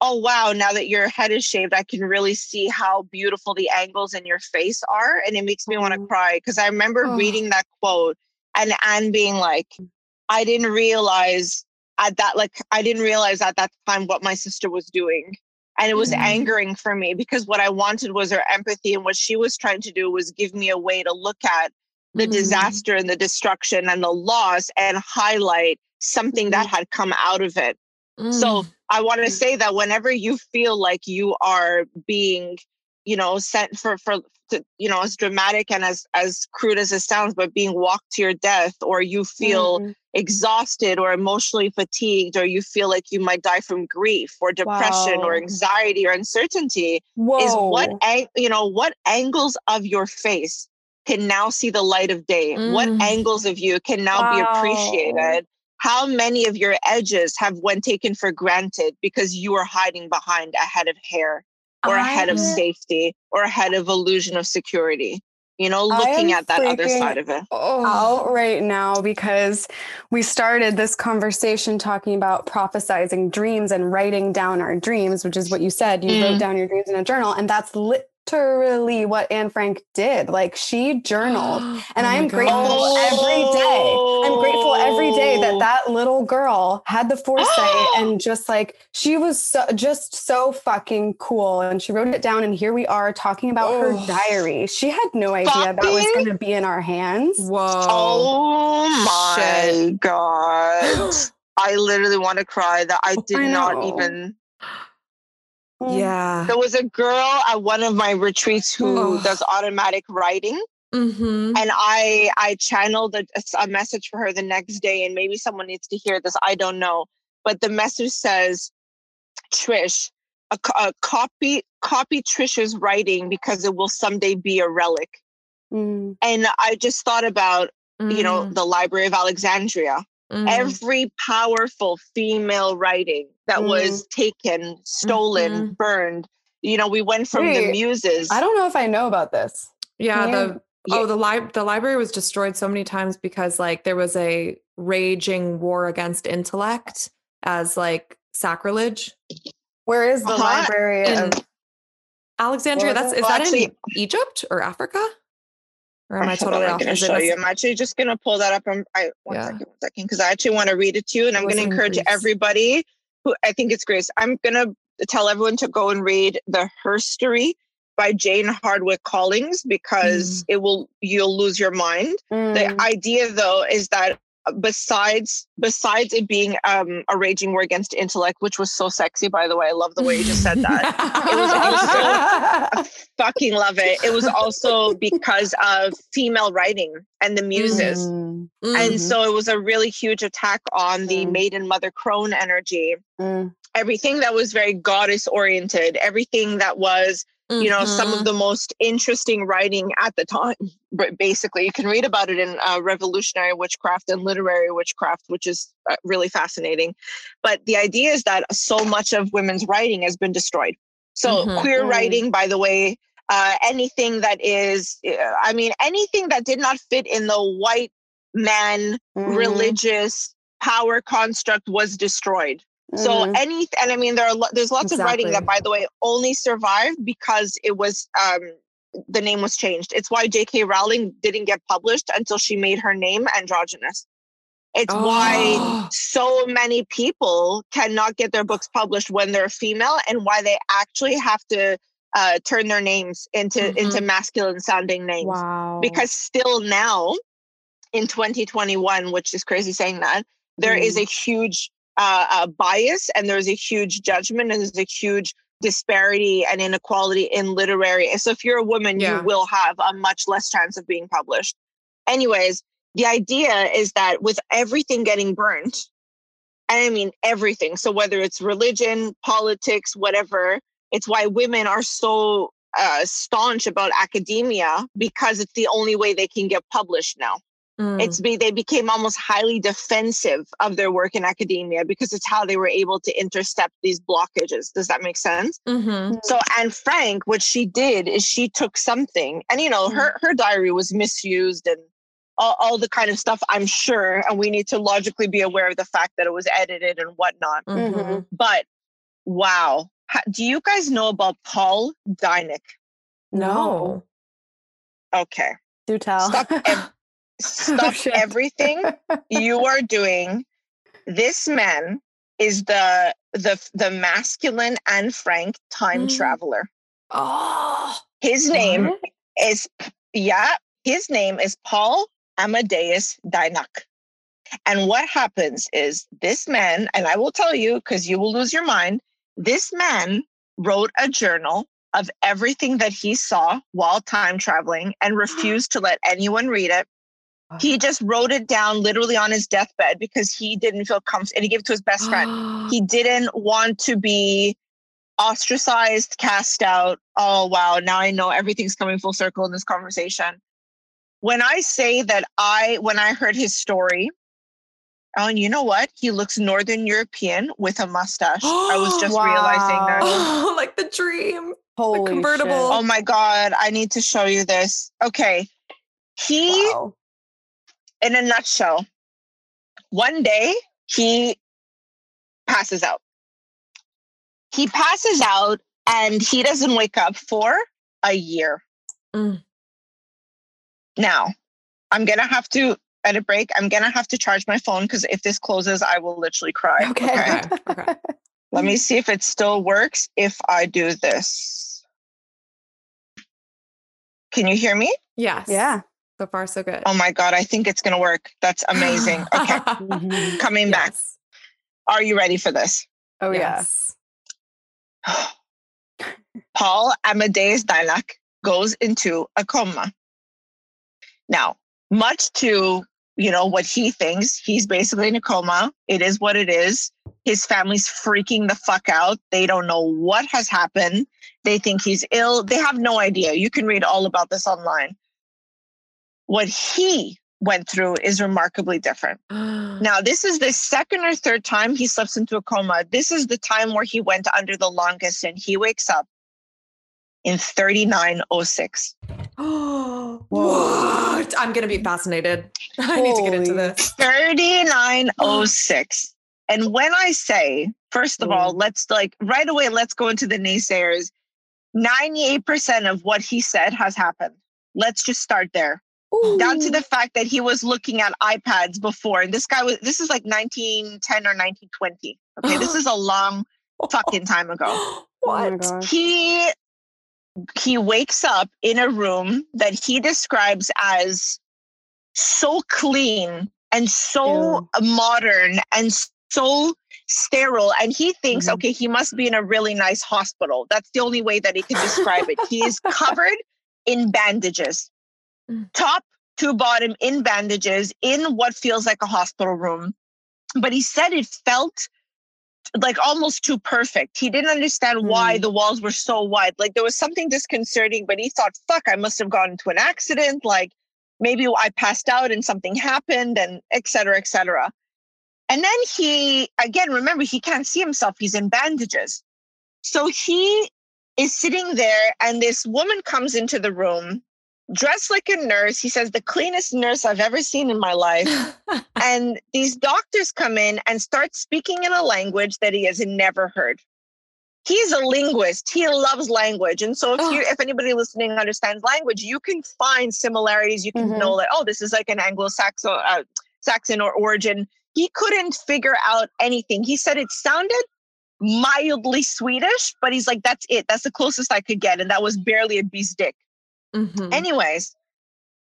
oh wow now that your head is shaved i can really see how beautiful the angles in your face are and it makes me want to mm-hmm. cry because i remember oh. reading that quote and and being like i didn't realize at that like i didn't realize at that time what my sister was doing and it was mm-hmm. angering for me because what i wanted was her empathy and what she was trying to do was give me a way to look at the mm-hmm. disaster and the destruction and the loss and highlight something that mm-hmm. had come out of it. Mm. So I want to say that whenever you feel like you are being you know, sent for for to, you know, as dramatic and as as crude as it sounds, but being walked to your death, or you feel mm-hmm. exhausted or emotionally fatigued, or you feel like you might die from grief or depression wow. or anxiety or uncertainty, Whoa. is what you know what angles of your face can now see the light of day. Mm. What angles of you can now wow. be appreciated how many of your edges have when taken for granted because you are hiding behind a head of hair or a head of safety or a head of illusion of security you know looking at that other side of it out right now because we started this conversation talking about prophesizing dreams and writing down our dreams which is what you said you mm. wrote down your dreams in a journal and that's lit literally what Anne Frank did. Like she journaled, (gasps) oh and oh I'm grateful every day. I'm grateful every day that oh. that little girl had the foresight (gasps) and just like she was so, just so fucking cool. And she wrote it down, and here we are talking about oh. her diary. She had no idea fucking? that was going to be in our hands. Whoa! Oh my Shit. god! (gasps) I literally want to cry that I did I not even yeah. There was a girl at one of my retreats who oh. does automatic writing. Mm-hmm. And I I channeled a, a message for her the next day, and maybe someone needs to hear this. I don't know, but the message says, "Trish, a, a copy copy Trisha's writing because it will someday be a relic." Mm. And I just thought about mm. you know mm. the Library of Alexandria Mm. Every powerful female writing that mm. was taken, stolen, mm-hmm. burned. You know, we went from Wait, the muses. I don't know if I know about this. Yeah, the yeah. oh the li- the library was destroyed so many times because like there was a raging war against intellect as like sacrilege. Where is the uh-huh. library in of Alexandria? That's is well, that actually, in Egypt or Africa? Or am I totally I'm going to show you. I'm actually just going to pull that up. I'm, I, one yeah. second, one second, because I actually want to read it to you. And I'm going to encourage everybody who I think it's Grace. I'm going to tell everyone to go and read The Herstory by Jane Hardwicke Collins because mm. it will, you'll lose your mind. Mm. The idea though is that besides besides it being um, a raging war against intellect, which was so sexy, by the way. I love the way you just said that. it was also (laughs) I fucking love it. It was also because of female writing and the muses. Mm. Mm-hmm. And so it was a really huge attack on the mm. maiden mother crone energy. Mm. Everything that was very goddess oriented, everything that was you know some of mm-hmm. the most interesting writing at the time basically you can read about it in uh, revolutionary witchcraft and literary witchcraft which is uh, really fascinating but the idea is that so much of women's writing has been destroyed so mm-hmm. queer mm. writing by the way uh, anything that is uh, i mean anything that did not fit in the white man mm. religious power construct was destroyed so mm-hmm. any, and I mean, there are there's lots exactly. of writing that, by the way, only survived because it was um, the name was changed. It's why J.K. Rowling didn't get published until she made her name androgynous. It's oh. why so many people cannot get their books published when they're female, and why they actually have to uh, turn their names into mm-hmm. into masculine sounding names. Wow! Because still now, in 2021, which is crazy saying that, there mm. is a huge uh, uh, bias and there's a huge judgment and there's a huge disparity and inequality in literary. So if you're a woman, yeah. you will have a much less chance of being published. Anyways, the idea is that with everything getting burnt, I mean everything. So whether it's religion, politics, whatever, it's why women are so uh, staunch about academia because it's the only way they can get published now. Mm. It's be they became almost highly defensive of their work in academia because it's how they were able to intercept these blockages. Does that make sense? Mm-hmm. So Anne Frank, what she did is she took something, and you know, mm. her her diary was misused and all, all, the kind of stuff. I'm sure, and we need to logically be aware of the fact that it was edited and whatnot. Mm-hmm. But wow, do you guys know about Paul Dienach? No. Okay. Do tell. Stop. (laughs) stop oh, everything you are doing. This man is the the the masculine Anne Frank time mm. traveler. Oh, (gasps) his name what? is yeah, his name is Paul Amadeus Dienach. And what happens is this man, and I will tell you because you will lose your mind, this man wrote a journal of everything that he saw while time traveling and (gasps) refused to let anyone read it. He just wrote it down literally on his deathbed because he didn't feel comfortable and he gave it to his best friend. he (gasps) didn't want to be ostracized, cast out. Oh, wow. Now I know everything's coming full circle in this conversation. When I say that I, when I heard his story, Oh, and you know what? He looks Northern European with a mustache. I was (gasps) just wow. realizing that. Oh, (laughs) like the dream. Holy the convertible. Shit. Oh my God. I need to show you this. Okay. He, wow. In a nutshell, one day he passes out. He passes out and he doesn't wake up for a year. Mm. Now, I'm going to have to at a break. I'm gonna have to charge my phone because if this closes, I will literally cry. Okay. okay. okay. Let me see if it still works if I do this. Can you hear me? Yes. Yeah. So far, so good. Oh my God. I think it's going to work. That's amazing. (laughs) Okay. mm-hmm. Coming yes. back. Are you ready for this? Oh, yes. (sighs) Paul Amadeus Dienach goes into a coma. Now, much to you know, what he thinks. He's basically in a coma. It is what it is. His family's freaking the fuck out. They don't know what has happened. They think he's ill. They have no idea. You can read all about this online. What he went through is remarkably different. (gasps) now, this is the second or third time he slips into a coma. This is the time where he went under the longest and he wakes up in 3906. (gasps) what? I'm going to be fascinated. (laughs) I need to get into this. 3906. and when I say, first of mm. all, let's like right away, let's go into the naysayers. 98% of what he said has happened. Let's just start there. Ooh. Down to the fact that he was looking at iPads before. And this guy was, this is like 1910 or 1920. Okay. this is a (gasps) long fucking time ago. (gasps) what? Oh he he wakes up in a room that he describes as so clean and so Ew. modern and so sterile and he thinks mm-hmm. okay he must be in a really nice hospital that's the only way that he can describe it he is (laughs) covered in bandages mm. top to bottom in bandages in what feels like a hospital room but he said it felt like almost too perfect. He didn't understand mm. why the walls were so wide. Like there was something disconcerting, but he thought, fuck, I must have gone into an accident. Like maybe I passed out and something happened and et cetera, et cetera. And then he, again, remember, he can't see himself. He's in bandages. So he is sitting there and this woman comes into the room dressed like a nurse. He says, the cleanest nurse I've ever seen in my life. (laughs) and these doctors come in and start speaking in a language that he has never heard. He's a linguist. He loves language. And so if you if anybody listening understands language, you can find similarities. You can mm-hmm. know that, oh, this is like an Anglo-Saxon uh, Saxon or origin. He couldn't figure out anything. He said it sounded mildly Swedish, but he's like, that's it. That's the closest I could get. And that was barely a bee's dick. Mm-hmm. Anyways,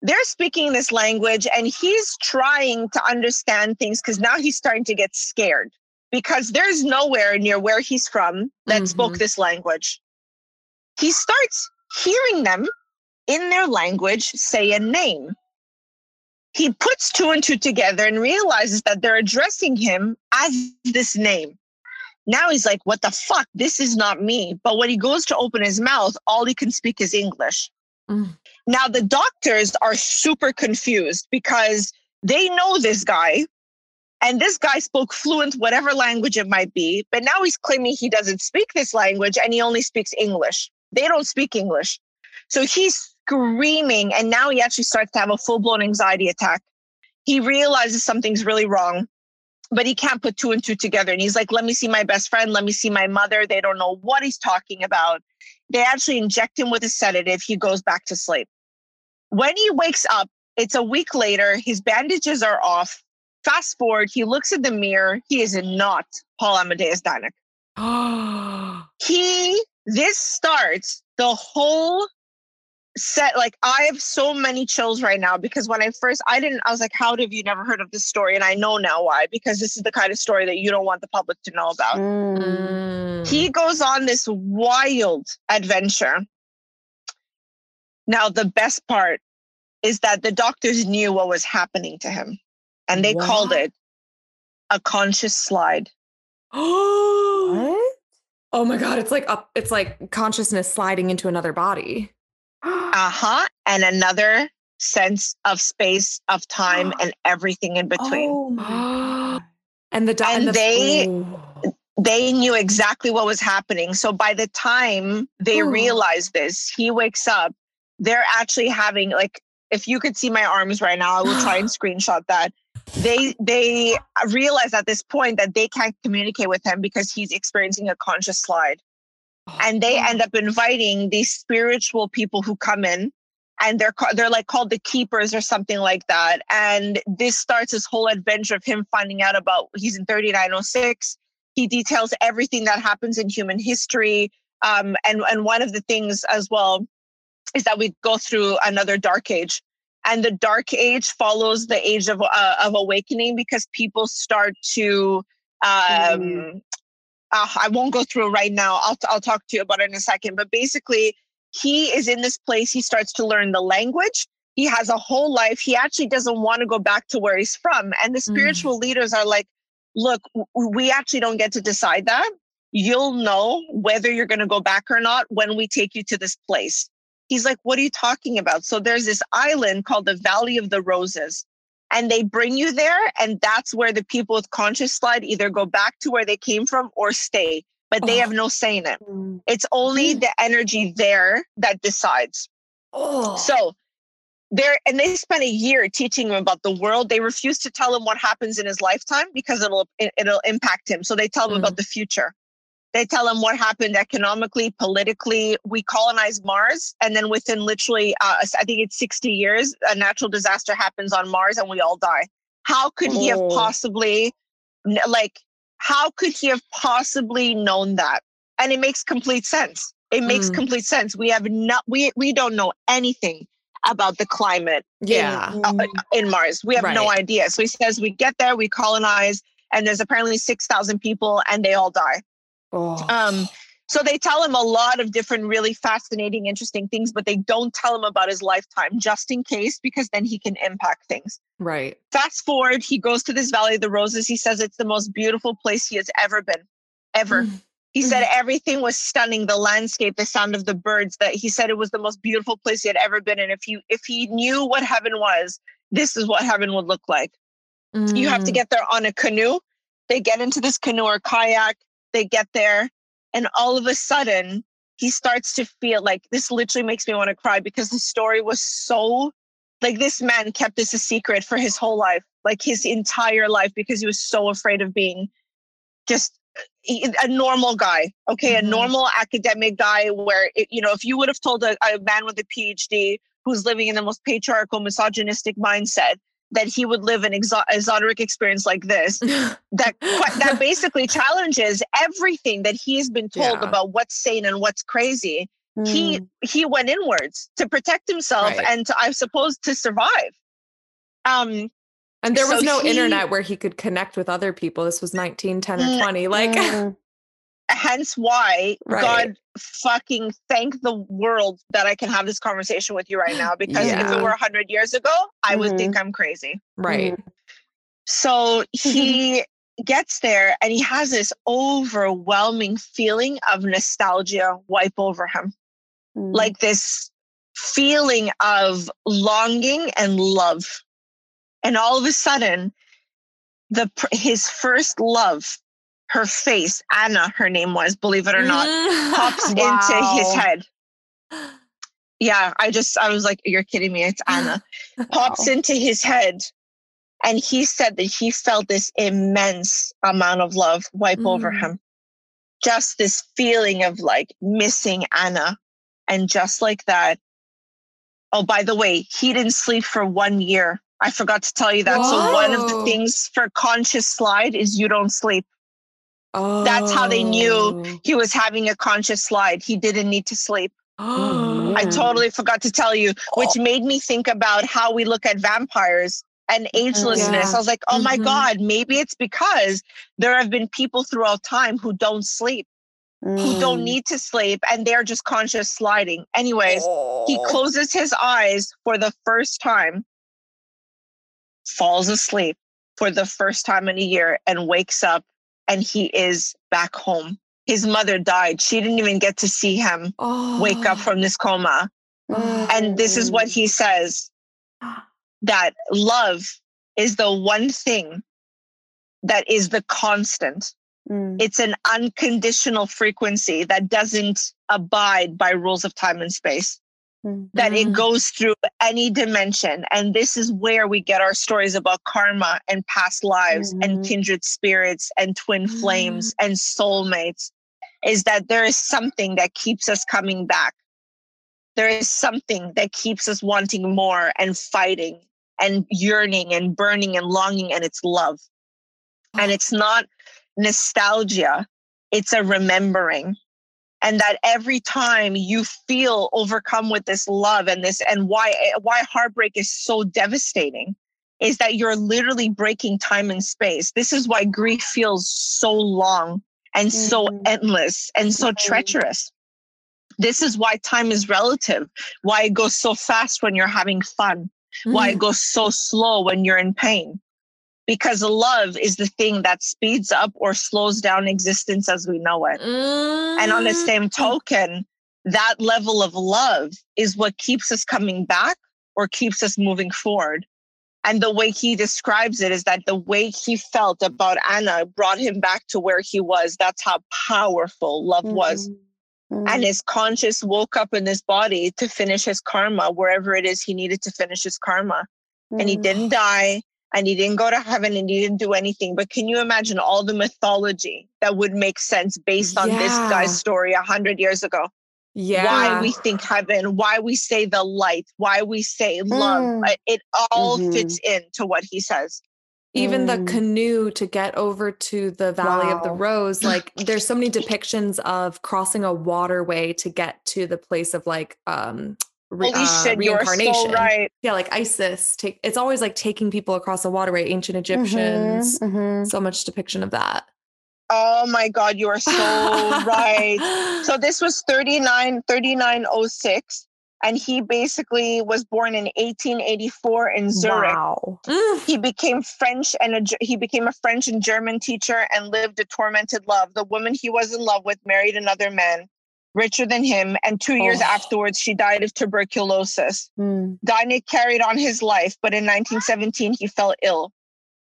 they're speaking this language and he's trying to understand things because now he's starting to get scared because there's nowhere near where he's from that mm-hmm. spoke this language. He starts hearing them in their language say a name. He puts two and two together and realizes that they're addressing him as this name. Now he's like, what the fuck? This is not me. But when he goes to open his mouth, all he can speak is English. Mm. Now, the doctors are super confused because they know this guy, and this guy spoke fluent, whatever language it might be. But now he's claiming he doesn't speak this language and he only speaks English. They don't speak English. So he's screaming, and now he actually starts to have a full blown anxiety attack. He realizes something's really wrong, but he can't put two and two together. And he's like, Let me see my best friend. Let me see my mother. They don't know what he's talking about. They actually inject him with a sedative. He goes back to sleep. When he wakes up, it's a week later. His bandages are off. Fast forward, he looks in the mirror. He is not Paul Amadeus. Oh. (gasps) He, this starts the whole set like I have so many chills right now because when I first I didn't I was like, how have you never heard of this story? And I know now why because this is the kind of story that you don't want the public to know about. Mm. He goes on this wild adventure. Now the best part is that the doctors knew what was happening to him, and they what? called it a conscious slide. (gasps) what? Oh my god! It's like up. It's like consciousness sliding into another body (gasps) uh-huh and another sense of space of time and (gasps) everything in between. Oh (gasps) and the and, the, they ooh. they knew exactly what was happening. So by the time they ooh. realized this he wakes up they're actually having like if you could see my arms right now i will try and screenshot that. They they realize at this point that they can't communicate with him because he's experiencing a conscious slide and they end up inviting these spiritual people who come in and they're they're like called the keepers or something like that and this starts this whole adventure of him finding out about he's in 3906 he details everything that happens in human history um, and and one of the things as well is that we go through another dark age and the dark age follows the age of uh, of awakening because people start to um, mm uh, I won't go through right now. I'll, I'll talk to you about it in a second. But basically, he is in this place. He starts to learn the language. He has a whole life. He actually doesn't want to go back to where he's from. And the mm. spiritual mm. leaders are like, look, we actually don't get to decide that. You'll know whether you're going to go back or not when we take you to this place. He's like, what are you talking about? So there's this island called the Valley of the Roses and they bring you there and that's where the people with conscious slide either go back to where they came from or stay but they oh. have no say in it mm. it's only mm. the energy there that decides oh. so there and they spent a year teaching him about the world they refuse to tell him what happens in his lifetime because it'll it'll impact him so they tell him mm. about the future they tell him what happened economically, politically. We colonize Mars, and then within literally, uh, I think it's 60 years, a natural disaster happens on Mars and we all die. How could he have oh. possibly, like, how could he have possibly known that? And it makes complete sense. It makes mm. complete sense. We have not, we, we don't know anything about the climate yeah. in, uh, in Mars. We have right. no idea. So he says, we get there, we colonize, and there's apparently 6,000 people and they all die. Oh. Um, so they tell him a lot of different, really fascinating, interesting things, but they don't tell him about his lifetime just in case, because then he can impact things. Right. Fast forward, he goes to this Valley of the Roses. He says it's the most beautiful place he has ever been, ever. Mm. He said mm-hmm. everything was stunning, the landscape, the sound of the birds. That he said it was the most beautiful place he had ever been. And if you if he knew what heaven was, this is what heaven would look like. Mm. You have to mm. get there on a canoe. They get into this canoe or kayak they get there and all of a sudden he starts to feel like this literally makes me want to cry because the story was so like this man kept this a secret for his whole life like his entire life because he was so afraid of being just a normal guy okay mm-hmm. a normal academic guy where it, you know if you would have told a, a man with a phd who's living in the most patriarchal misogynistic mindset that he would live an exo- exotic experience like this (laughs) that that (laughs) basically challenges everything that he's been told yeah. about what's sane and what's crazy mm. he he went inwards to protect himself right. and to, i suppose to survive um and there was no he, internet where he could connect with other people this was 19 10 or 20 like mm hence why right. God fucking thank the world that I can have this conversation with you right now. Because yeah. if it were 100 years ago, I mm-hmm. would think mm-hmm. I'm crazy. Right. Mm-hmm. So (laughs) he gets there and he has this overwhelming feeling of nostalgia wipe over him. Mm-hmm. Like this feeling of longing and love. And all of a sudden, the his first love her face, Anna, her name was, believe it or not, (laughs) pops wow. into his head. Yeah, I just, I was like, you're kidding me. It's Anna. (laughs) Pops wow. into his head. And he said that he felt this immense amount of love wipe mm. over him. Just this feeling of like missing Anna. And just like that, oh, by the way, he didn't sleep for one year. I forgot to tell you that. Whoa. So, one of the things for conscious slide is you don't sleep. Oh. That's how they knew oh. he was having a conscious slide. He didn't need to sleep. I totally forgot to tell you, which oh. made me think about how we look at vampires and agelessness. Yeah. I was like, oh mm-hmm. my God, maybe it's because there have been people throughout time who don't sleep, mm. who don't mm. need to sleep, and they're just conscious sliding. Anyways, oh. he closes his eyes for the first time, falls asleep for the first time in a year, and wakes up, and he is back home. His mother died. She didn't even get to see him oh. wake up oh. from this coma. Oh. And this is what he says that love is the one thing that is the constant. Mm. It's an unconditional frequency that doesn't abide by rules of time and space, mm. that it mm. goes through any dimension. And this is where we get our stories about karma and past lives mm. and mm-hmm. kindred spirits and twin flames mm. and soulmates is that there is something that keeps us coming back. There is something that keeps us wanting more and fighting and yearning and burning and longing, and it's love. And it's not nostalgia, it's a remembering. And that every time you feel overcome with this love and this, and why why heartbreak is so devastating is that you're literally breaking time and space. This is why grief feels so long and mm-hmm. so endless and so mm-hmm. treacherous. This is why time is relative, why it goes so fast when you're having fun, mm. why it mm. goes so slow when you're in pain. Because love is the thing that speeds up or slows down existence as we know it. Mm. And on the mm. same token, that level of love is what keeps us coming back or keeps us moving forward. And the way he describes it is that the way he felt about Anna brought him back to where he was. That's how powerful love mm-hmm. was. Mm-hmm. And his conscious woke up in his body to finish his karma wherever it is he needed to finish his karma. And he didn't mm. die and he didn't go to heaven and he didn't do anything. But can you imagine all the mythology that would make sense based on yeah. this guy's story a hundred years ago? Yeah. Why we think heaven, why we say the light, why we say love. Mm. It all mm-hmm. fits into what he says even mm. the canoe to get over to the valley wow. of the rose like (clears throat) there's so many depictions of crossing a waterway to get to the place of like um re- uh, shit, reincarnation so right. yeah like isis take it's always like taking people across a waterway ancient egyptians mm-hmm, mm-hmm. so much depiction of that Oh my God, you are so (laughs) right. So this was 39, 3906 and he basically was born in 1884 in Zurich. Wow. he became French and a, he became a French and German teacher and lived a tormented love. The woman he was in love with married another man richer than him, and two years oh. afterwards she died of tuberculosis. Mm. carried on his life, but in 1917 he fell ill.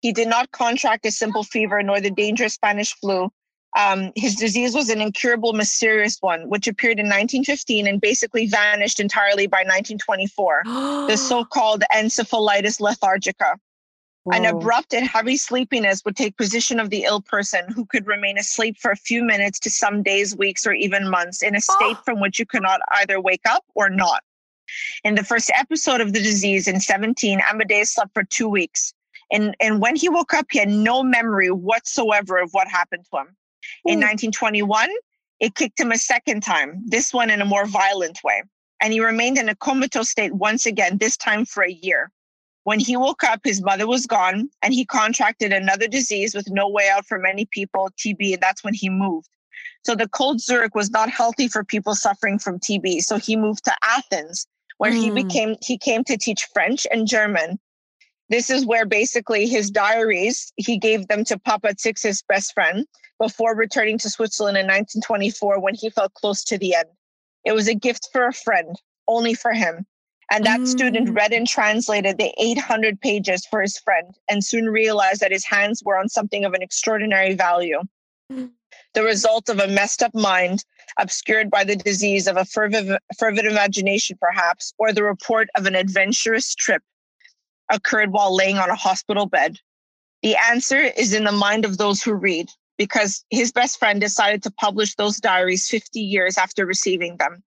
He did not contract a simple fever nor the dangerous Spanish flu, um, his disease was an incurable, mysterious one, which appeared in 1915 and basically vanished entirely by 1924, (gasps) the so called encephalitis lethargica. Whoa. An abrupt and heavy sleepiness would take possession of the ill person who could remain asleep for a few minutes to some days, weeks, or even months in a state oh. from which you cannot either wake up or not. In the first episode of the disease in 17, Amadeus slept for two weeks. And, and when he woke up, he had no memory whatsoever of what happened to him. In 1921, hmm. it kicked him a second time, this one in a more violent way. And he remained in a comatose state once again, this time for a year. When he woke up, his mother was gone, and he contracted another disease with no way out for many people, TB, and that's when he moved. So the cold Zurich was not healthy for people suffering from TB. So he moved to Athens, where mm. he hmm. became he came to teach French and German. This is where basically his diaries, he gave them to Papachatzis, his best friend, before returning to Switzerland in 1924 when he felt close to the end. It was a gift for a friend, only for him. And that mm. student read and translated the 800 pages for his friend and soon realized that his hands were on something of an extraordinary value. Mm. (gasps) The result of a messed up mind, obscured by the disease of a fervid, fervid imagination, perhaps, or the report of an adventurous trip occurred while laying on a hospital bed. The answer is in the mind of those who read because his best friend decided to publish those diaries 50 years after receiving them.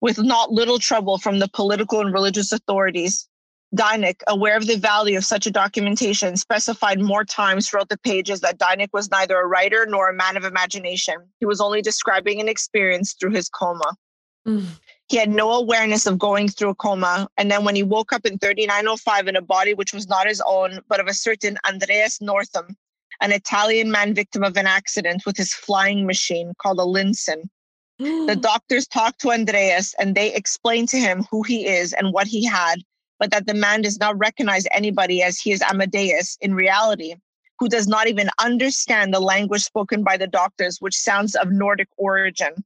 With not little trouble from the political and religious authorities, Dienach, aware of the value of such a documentation, specified more times throughout the pages that Dienach was neither a writer nor a man of imagination. He was only describing an experience through his coma. Mm. He had no awareness of going through a coma. And then when he woke up in 3905 in a body which was not his own, but of a certain Andreas Nordham, an Italian man victim of an accident with his flying machine called a Linson. The (gasps) doctors talk to Andreas and they explain to him who he is and what he had, but that the man does not recognize anybody as he is Amadeus in reality, who does not even understand the language spoken by the doctors, which sounds of Nordic origin.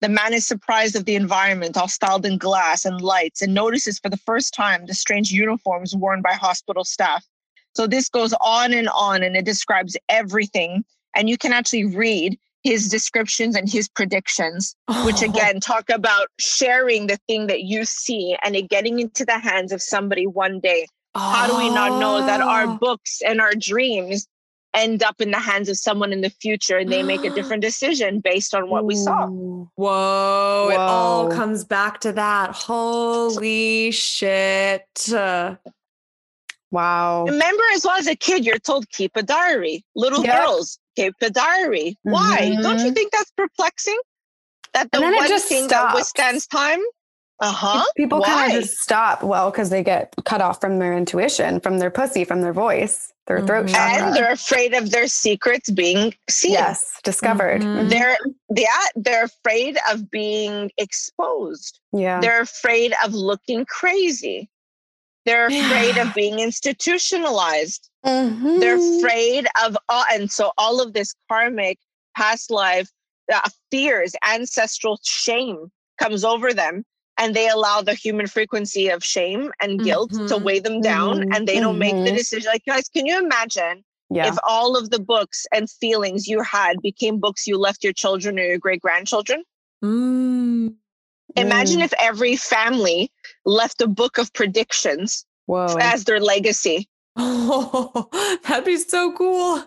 The man is surprised of the environment, all styled in glass and lights, and notices for the first time the strange uniforms worn by hospital staff. So this goes on and on, and it describes everything. And you can actually read his descriptions and his predictions, oh. which again talk about sharing the thing that you see and it getting into the hands of somebody one day. Oh. How do we not know that our oh. books and our dreams end up in the hands of someone in the future and they make a different (gasps) decision based on what we saw? Whoa, Whoa. It all comes back to that. Holy shit. Wow. Remember, as well as a kid, you're told keep a diary. Little yep. girls, keep a diary. Mm-hmm. Why? Don't you mm-hmm. think that's perplexing? That the one thing stops. that withstands time. Uh huh. People kind of just stop. Well, because they get cut off from their intuition, from their pussy, from their voice, their throat mm-hmm. chakra. And they're afraid of their secrets being seen. Yes, discovered. Mm-hmm. They're yeah, they're afraid of being exposed. Yeah. They're afraid of looking crazy. They're afraid of (sighs) being institutionalized. Mm-hmm. They're afraid of, uh, and so all of this karmic past life uh, fears, ancestral shame comes over them. And they allow the human frequency of shame and guilt mm-hmm. to weigh them down, mm-hmm. and they don't make the mm-hmm. decision. Like, guys, can you imagine yeah. if all of the books and feelings you had became books you left your children or your great grandchildren? Mm. Imagine mm. if every family left a book of predictions Whoa. as their legacy. Oh, (laughs) that'd be so cool.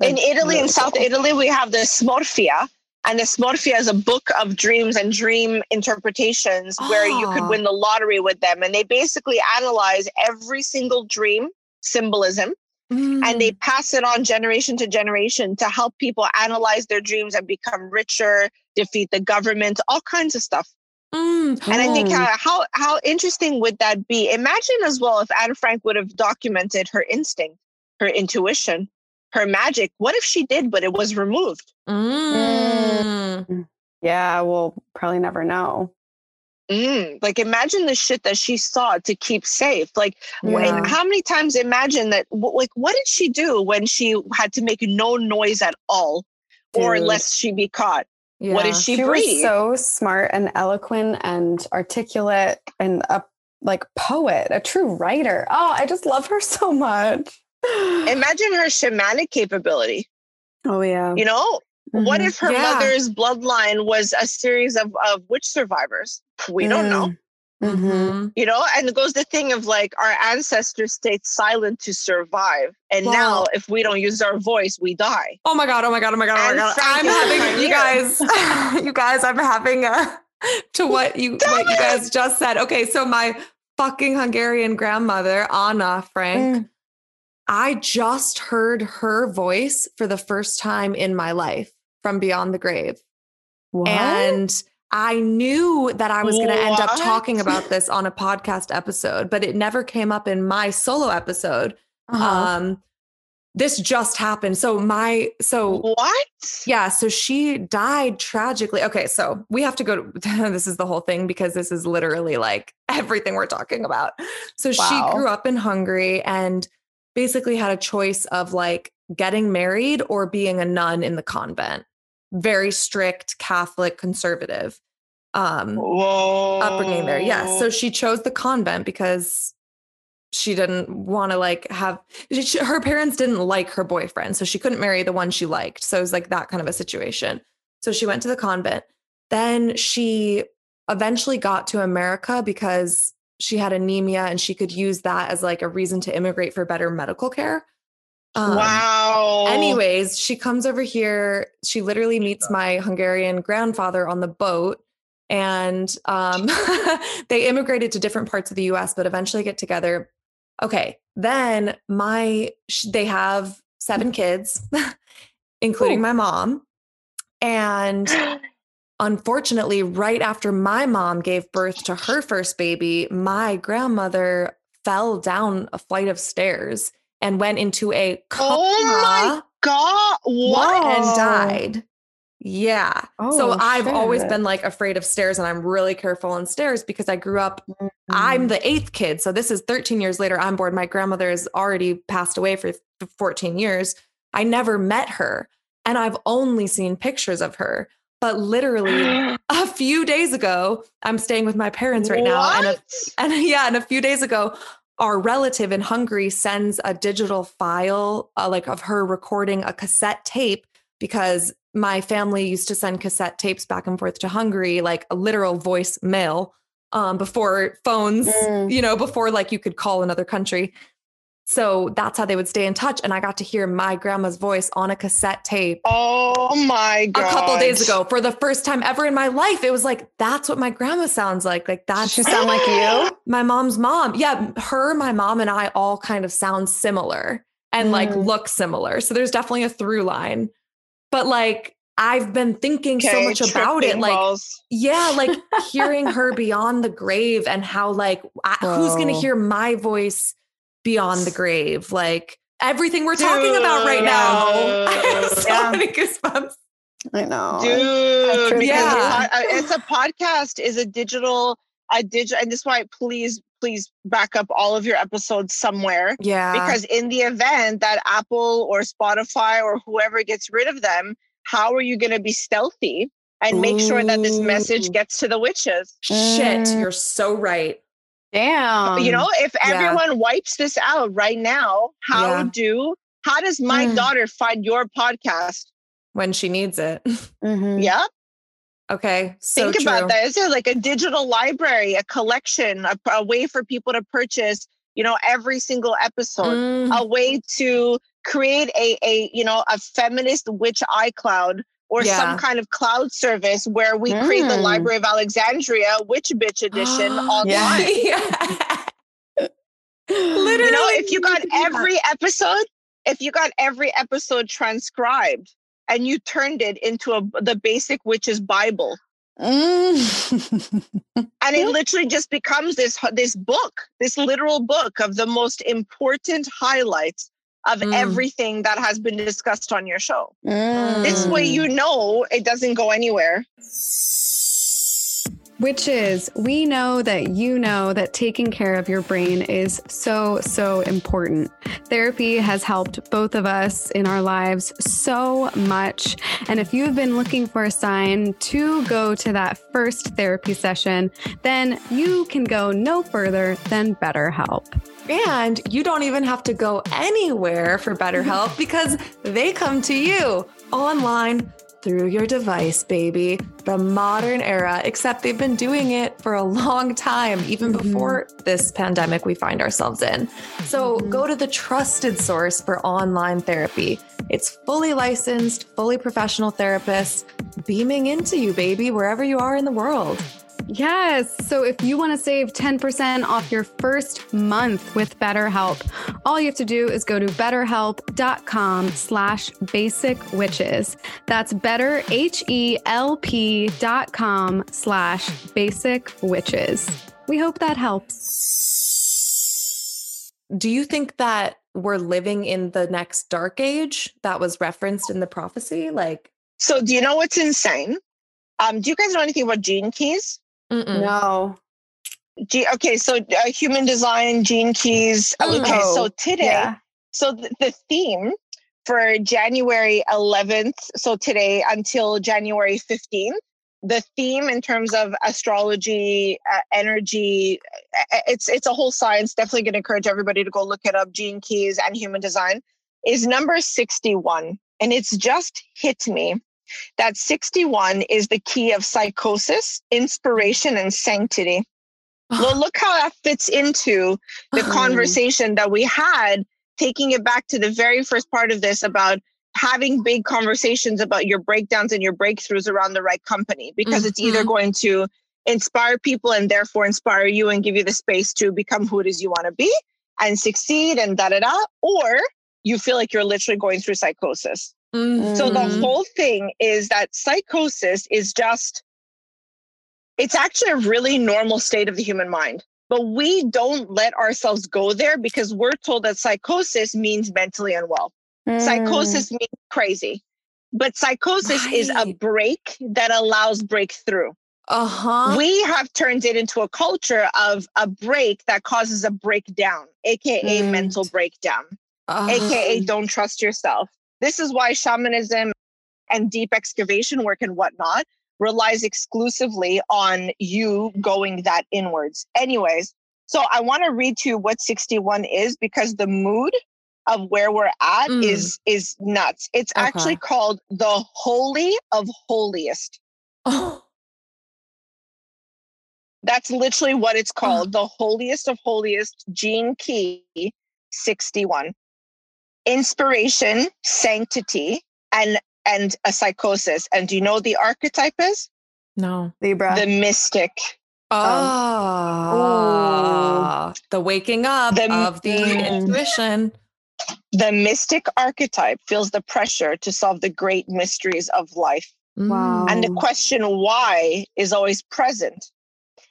in Italy, in South Italy, we have the Smorfia. And the Smorfia is a book of dreams and dream interpretations oh. where you could ah. win the lottery with them. And they basically analyze every single dream symbolism mm. and they mm. pass it on generation to generation to help people analyze their dreams and become richer, defeat the government, all kinds of stuff. Mm. And I think how, how how interesting would that be? Imagine as well if Anne Frank would have documented her instinct, her intuition, her magic. What if she did, but it was removed? Mm. mm. Yeah, we'll probably never know. Mm, like imagine the shit that she saw to keep safe. Like, yeah. how many times imagine that? Like, what did she do when she had to make no noise at all, Dude. or lest she be caught? Yeah. What did she, she breathe? was so smart and eloquent and articulate and a like poet, a true writer. Oh, I just love her so much. (sighs) Imagine her shamanic capability. Oh yeah. You know, mm-hmm. what if her yeah. mother's bloodline was a series of, of witch survivors? We don't know. Mm. Mm-hmm. You know, and it goes the thing of like our ancestors stayed silent to survive. And wow. now if we don't use our voice, we die. Oh my God. Oh my God. Oh my God. Oh my God. I'm having you guys, (laughs) you guys, I'm having a (laughs) to what you Damn what you guys just said. Okay, so my fucking Hungarian grandmother, Anna Frank, mm. I just heard her voice for the first time in my life from beyond the grave. What? And I knew that I was going to end up talking about this on a podcast episode, but it never came up in my solo episode. Uh-huh. Um, this just happened. So my so what? Yeah, so she died tragically. Okay, so we have to go to (laughs) this is the whole thing because this is literally like everything we're talking about. So wow. she grew up in Hungary and basically had a choice of like getting married or being a nun in the convent very strict Catholic conservative um Whoa. upbringing there. Yes. So she chose the convent because she didn't want to like have she, her parents didn't like her boyfriend so she couldn't marry the one she liked so it was like that kind of a situation so she went to the convent then she eventually got to america because she had anemia and she could use that as like a reason to immigrate for better medical care um, wow. Anyways, she comes over here. She literally meets my Hungarian grandfather on the boat. And um, (laughs) they immigrated to different parts of the US, but eventually get together. Okay. Then my, they have seven kids, (laughs) including Ooh. my mom. And (gasps) unfortunately, right after my mom gave birth to her first baby, my grandmother fell down a flight of stairs and went into a coma. Oh my god! What? And died. Yeah. Oh, so I've shit. always been like afraid of stairs and I'm really careful on stairs because I grew up, mm-hmm. I'm the eighth kid. So this is 13 years later. I'm bored. My grandmother has already passed away for 14 years. I never met her and I've only seen pictures of her. But literally (gasps) a few days ago, I'm staying with my parents right now. And, a, and yeah, and a few days ago, our relative in Hungary sends a digital file uh, like of her recording a cassette tape because my family used to send cassette tapes back and forth to Hungary, like a literal voice mail um, before phones, mm. you know, before like you could call another country. So that's how they would stay in touch. And I got to hear my grandma's voice on a cassette tape. Oh my god! A couple days ago, for the first time ever in my life, it was like that's what my grandma sounds like. Like that. She sound like you? (gasps) My mom's mom. Yeah, her, my mom, and I all kind of sound similar and mm. like look similar. So there's definitely a through line but like I've been thinking okay, so much about it. Like, balls. yeah, like hearing her (laughs) beyond the grave and how, like, I, who's going to hear my voice beyond the grave? Like, everything we're Dude, talking about right now. (laughs) I have so yeah. many goosebumps. I know. Dude, yeah. it's a podcast, is a digital, a digital, and this is why please, please back up all of your episodes somewhere. Yeah. Because in the event that Apple or Spotify or whoever gets rid of them, how are you going to be stealthy and make Ooh. sure that this message gets to the witches? Shit, mm. you're so right. Damn. You know, if everyone yeah. wipes this out right now, how yeah. do how does my mm. daughter find your podcast when she needs it? (laughs) Mm-hmm. Yeah. Okay. So Think true. about that. Is it like a digital library, a collection, a, a, way for people to purchase, you know, every single episode, mm. a way to create a, a, you know, a feminist witch iCloud or yeah. some kind of cloud service where we mm. create the mm. Library of Alexandria Witch Bitch edition (gasps) online. (laughs) Yeah. Literally. You know, if you got every episode, if you got every episode transcribed, and you turned it into a the basic witch's bible mm. (laughs) and it literally just becomes this this book this literal book of the most important highlights of mm. everything that has been discussed on your show mm. this way you know it doesn't go anywhere Witches, we know that you know that taking care of your brain is so, so important. Therapy has helped both of us in our lives so much. And if you've been looking for a sign to go to that first therapy session, then you can go no further than BetterHelp. And you don't even have to go anywhere for BetterHelp because they come to you online through your device, baby. The modern era, except they've been doing it for a long time, even mm-hmm. before this pandemic we find ourselves in. So mm-hmm. go to the trusted source for online therapy. It's fully licensed, fully professional therapists beaming into you, baby, wherever you are in the world. Yes. So if you want to save 10% off your first month with BetterHelp, all you have to do is go to betterhelp.com slash basic witches. That's better, H-E-L-P dot com slash basic witches. We hope that helps. Do you think that we're living in the next dark age that was referenced in the prophecy? Like, so do you know what's insane? Um, do you guys know anything about gene keys? Mm-mm. No. G- okay, so uh, human design, gene keys. Okay, oh, so today, yeah. so th- the theme for January 11th, so today until January 15th, the theme in terms of astrology, uh, energy, it's it's a whole science. Definitely going to encourage everybody to go look it up. Gene keys and human design is number 61, and it's just hit me that 61 is the key of psychosis, inspiration, and sanctity. well, look how that fits into the (laughs) conversation that we had, taking it back to the very first part of this about having big conversations about your breakdowns and your breakthroughs around the right company, because mm-hmm. it's either mm-hmm. going to inspire people and therefore inspire you and give you the space to become who it is you want to be and succeed and da da da, or you feel like you're literally going through psychosis. Mm-hmm. So the mm-hmm. whole thing is that psychosis is just it's actually a really normal state of the human mind. But we don't let ourselves go there because we're told that psychosis means mentally unwell. Mm. Psychosis means crazy. But psychosis right. is a break that allows breakthrough. Uh-huh. We have turned it into a culture of a break that causes a breakdown, aka mm. mental breakdown, uh-huh. aka don't trust yourself. This is why shamanism and deep excavation work and whatnot relies exclusively on you going that inwards. Anyways, so I want to read to you what 61 is because the mood of where we're at mm. is is nuts. It's okay. actually called the holy of holiest. Oh. That's literally what it's called. Oh. The holiest of holiest gene key 61. Inspiration, sanctity, and and a psychosis. And do you know the archetype is? No. Libra. The mystic. Ah. Um, oh, the waking up the, of the intuition. The mystic archetype feels the pressure to solve the great mysteries of life. Wow. And the question why is always present.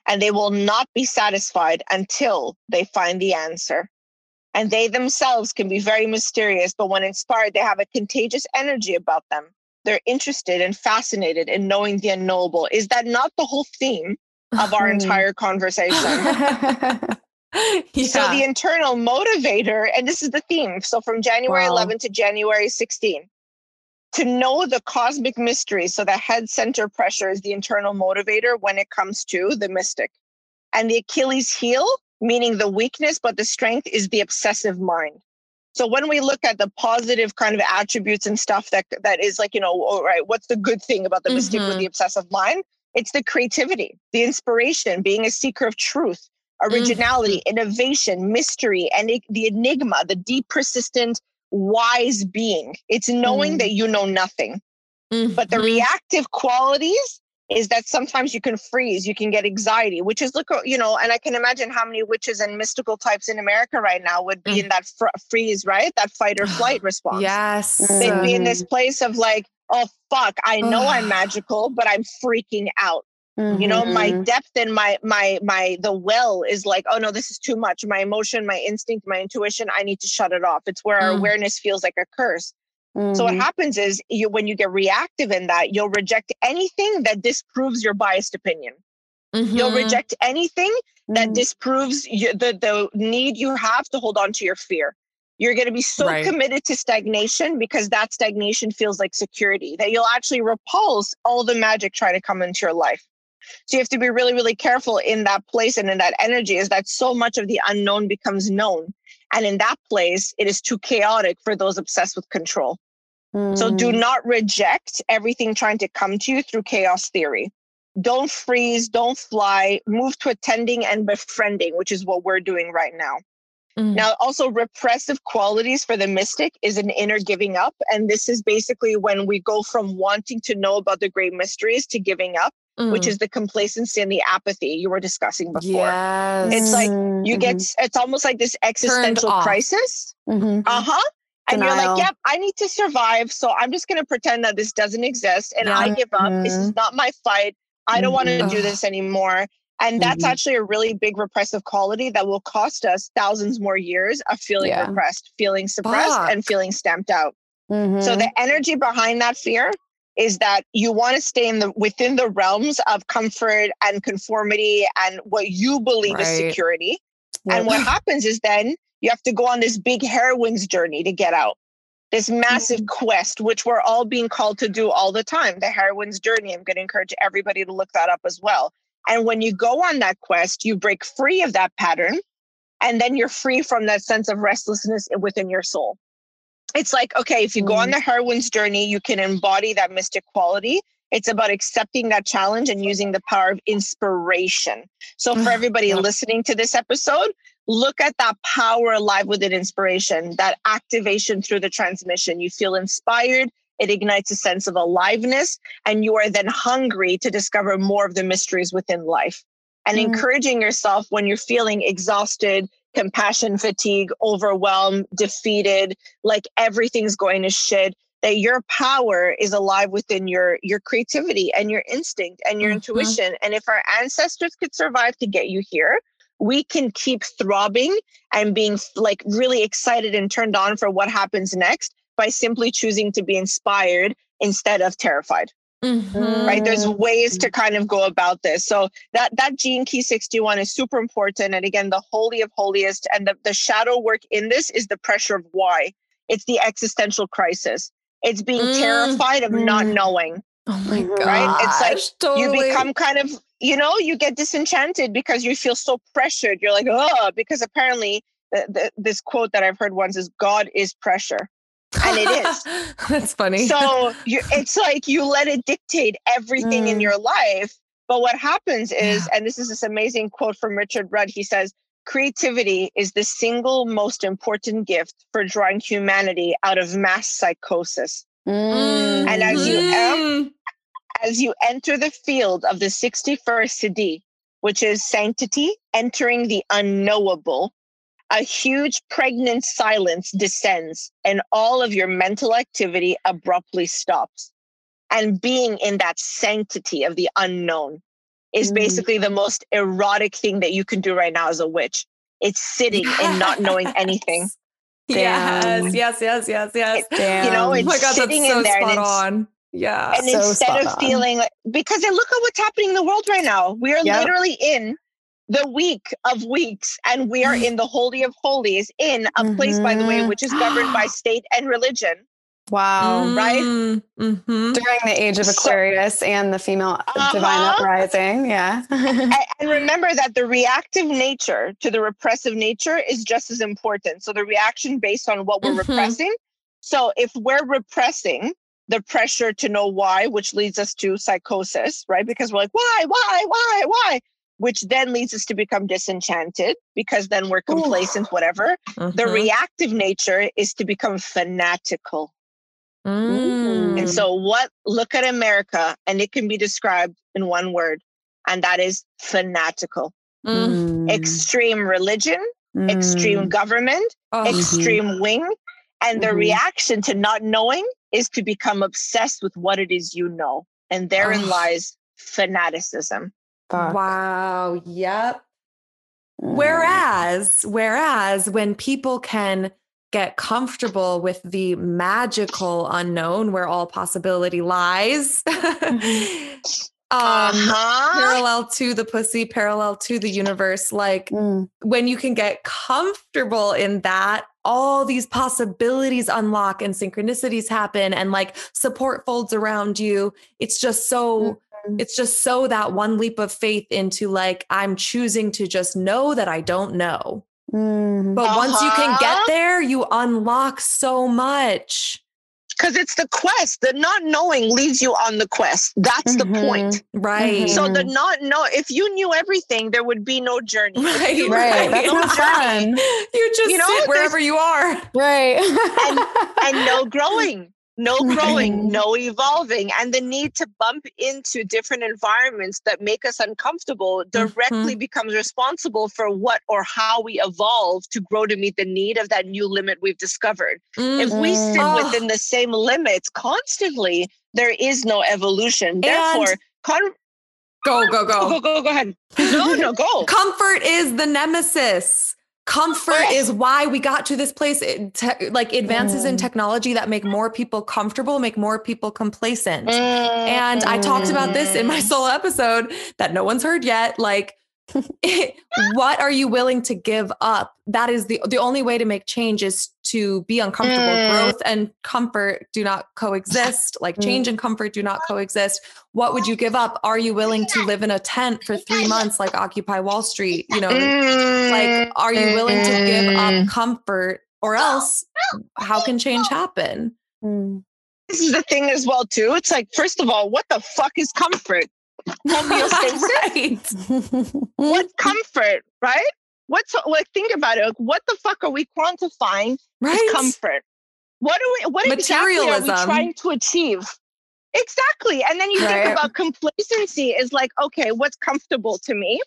And they will not be satisfied until they find the answer. And they themselves can be very mysterious, but when inspired, they have a contagious energy about them. They're interested and fascinated in knowing the unknowable. Is that not the whole theme of our hmm. entire conversation? yeah. (laughs) So the internal motivator, and this is the theme. So from January wow. 11 to January 16, to know the cosmic mystery. So the head center pressure is the internal motivator when it comes to the mystic. And the Achilles heel meaning the weakness, but the strength is the obsessive mind. So when we look at the positive kind of attributes and stuff that that is like, you know, all right, what's the good thing about the mm-hmm. mystic with the obsessive mind? It's the creativity, the inspiration, being a seeker of truth, originality, mm-hmm. innovation, mystery, and the enigma, the deep, persistent, wise being. It's knowing mm-hmm. that you know nothing. But the mm-hmm. reactive qualities is that sometimes you can freeze, you can get anxiety, which is look, you know, and I can imagine how many witches and mystical types in America right now would be mm. in that fr- freeze, right? That fight or (gasps) flight response. yes. They'd be in this place of like, oh, fuck, I know I'm magical, but I'm freaking out. Mm-hmm. You know, my mm-hmm. depth and my my my the well is like, oh no, this is too much. My emotion, my instinct, my intuition, I need to shut it off. It's where mm. our awareness feels like a curse. Mm-hmm. So what mm-hmm. happens is you when you get reactive in that, you'll reject anything that disproves your biased opinion. Mm-hmm. You'll reject anything that mm-hmm. disproves you, the the need you have to hold on to your fear. You're going to be so right. committed to stagnation because that stagnation feels like security that you'll actually repulse all the magic trying to come into your life. So you have to be really, really careful in that place and in that energy is that so much of the unknown becomes known. And in that place, it is too chaotic for those obsessed with control. Mm. So do mm. not reject everything trying to come to you through chaos theory. Don't freeze, don't fly, move to attending and befriending, which is what we're doing right now. Mm. Now, also repressive qualities for the mystic is an inner giving up. And this is basically when we go from wanting to know about the great mysteries to giving up mm. which is the complacency and the apathy you were discussing before. Yes. It's like you get, mm-hmm. it's almost like this existential crisis. Mm-hmm. Uh huh. And you're like, yep, I need to survive. So I'm just going to pretend that this doesn't exist and yeah. I give up. This is mm-hmm. not my fight. I don't want to do mm-hmm. this anymore. And that's mm-hmm. actually a really big repressive quality that will cost us thousands more years of feeling yeah. repressed, feeling suppressed, Fuck. and feeling stamped out. Mm-hmm. So the energy behind that fear is that you want to stay in the within the realms of comfort and conformity and what you believe right. is security. And what (laughs) happens is then you have to go on this big heroine's journey to get out. This massive mm-hmm. quest, which we're all being called to do all the time, the heroine's journey. I'm going to encourage everybody to look that up as well. And when you go on that quest, you break free of that pattern, and then you're free from that sense of restlessness within your soul it's like okay if you go on mm. the heroine's journey you can embody that mystic quality. It's about accepting that challenge and using the power of inspiration. So for (sighs) everybody listening to this episode look at that power alive within inspiration that activation through the transmission. You feel inspired it ignites a sense of aliveness and you are then hungry to discover more of the mysteries within life. And mm. encouraging yourself when you're feeling exhausted compassion fatigue, overwhelmed, defeated, like everything's going to shit. that your power is alive within your your creativity and your instinct and your mm-hmm. intuition and if our ancestors could survive to get you here we can keep throbbing and being like really excited and turned on for what happens next by simply choosing to be inspired instead of terrified Mm-hmm. right there's ways to kind of go about this so that that gene key 61 is super important and again the holy of holiest and the, the shadow work in this is the pressure of why it's the existential crisis it's being mm. terrified of not mm. knowing. Oh my god! Right? It's like totally. you become kind of, you know, you get disenchanted because you feel so pressured. You're like, oh, because apparently the, the, this quote that I've heard once is God is pressure. And it is. (laughs) That's funny. So (laughs) you, it's like you let it dictate everything mm. in your life. But what happens is, and this is this amazing quote from Richard Rudd, he says, Creativity is the single most important gift for drawing humanity out of mass psychosis. Mm. And as you mm. as you enter the field of the 61st Siddhi, which is sanctity, entering the unknowable, a huge pregnant silence descends and all of your mental activity abruptly stops. And being in that sanctity of the unknown is mm. basically the most erotic thing that you can do right now as a witch. It's sitting yes. and not (laughs) knowing anything. Yes, yes, yes, yes, yes. Damn. You know, it's oh my God, sitting so in there and on. Yeah. And so instead of feeling like, because look at what's happening in the world right now. We are yep. literally in the week of weeks, and we are in the holy of holies in a mm-hmm. place, by the way, mm-hmm. which is governed by (gasps) state and religion. Wow. Mm-hmm. Right? Mm-hmm. During the age of Aquarius so, and the female uh-huh. divine uprising. Yeah. and, (laughs) and remember that the reactive nature to the repressive nature is just as important. So the reaction based on what we're mm-hmm. repressing. So if we're repressing the pressure to know why, which leads us to psychosis, right? Because we're like, why, why, why, why? Which then leads us to become disenchanted because then we're complacent, Ooh. whatever. The mm-hmm. reactive nature is to become fanatical Mm. And so, what look at America, and it can be described in one word, and that is fanatical. Mm. Extreme religion, mm. extreme government, oh. extreme mm-hmm. wing. And the mm-hmm. reaction to not knowing is to become obsessed with what it is you know. And therein oh. lies fanaticism. Fuck. Wow. Yep. Mm. Whereas, whereas when people can get comfortable with the magical unknown where all possibility lies. Mm-hmm. (laughs) um uh-huh. parallel to the pussy parallel to the universe like mm. when you can get comfortable in that all these possibilities unlock and synchronicities happen and like support folds around you it's just so mm-hmm. It's just so that one leap of faith into like i'm choosing to just know that i don't know Mm-hmm. But uh-huh. once you can get uh-huh. there, you unlock so much. Because it's the quest. The not knowing leads you on the quest. That's mm-hmm. the point. Right. So the mm-hmm. not know if you knew everything, there would be no journey. (laughs) Right. Right. That's no fun. You just you know, sit wherever you are. Right. and, and no (laughs) growing no (laughs) growing, no evolving, and the need to bump into different environments that make us uncomfortable directly mm-hmm. becomes responsible for what or how we evolve to grow to meet the need of that new limit we've discovered. Mm-hmm. If we sit oh. within the same limits constantly, there is no evolution. Therefore, con- go, go, go, (laughs) go, go, go ahead. No, no, go. (laughs) Comfort is the nemesis comfort is why we got to this place te- like advances mm. in technology that make more people comfortable make more people complacent mm. and i talked about this in my mm. solo episode that no one's heard yet like (laughs) (laughs) what are you willing to give up that is the the only way to make change is to be uncomfortable mm. growth and comfort do not coexist like mm. change and comfort do not coexist what would you give up are you willing to live in a tent for 3 months like occupy wall street you know like are you willing to give up mm. comfort or else how can change happen mm. this is the thing as well too it's like first of all what the fuck is comfort (laughs) right. what comfort, right? What's like think about it. Like, what the fuck are we quantifying right. comfort? What are we what exactly are we trying to achieve? Exactly. And then you right. think about complacency is like, okay, what's comfortable to me?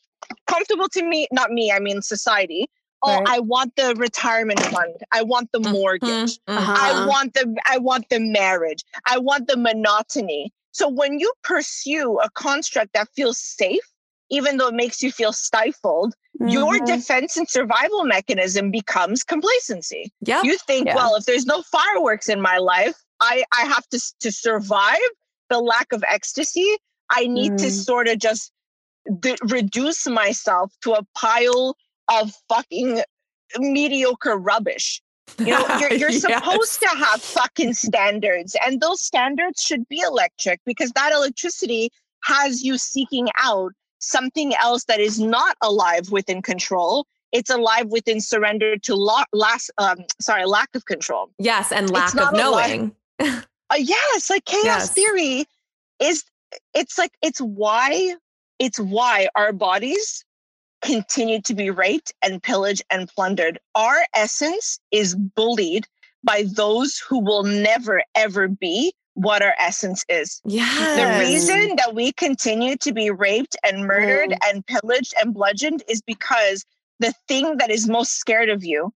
Comfortable to me, not me, I mean society. oh, right. I want the retirement fund. I want the mm-hmm. mortgage. Mm-hmm. Uh-huh. I want the I want the marriage. I want the monotony. So when you pursue a construct that feels safe, even though it makes you feel stifled, mm-hmm. your defense and survival mechanism becomes complacency. Yeah. You think, yeah. well, if there's no fireworks in my life, I, I have to, to survive the lack of ecstasy. I need mm. to sort of just d- reduce myself to a pile of fucking mediocre rubbish. You know, you're, (laughs) you're yes. supposed to have fucking standards, and those standards should be electric because that electricity has you seeking out something else that is not alive within control. It's alive within surrender to lo- last, um, sorry, lack of control. Yes, and lack of knowing. (laughs) (laughs) uh, yes, like chaos yes. theory is. It's like it's why it's why our bodies continue to be raped and pillaged and plundered. Our essence is bullied by those who will never, ever be what our essence is. Yeah. The reason that we continue to be raped and murdered mm. and pillaged and bludgeoned is because the thing that is most scared of you,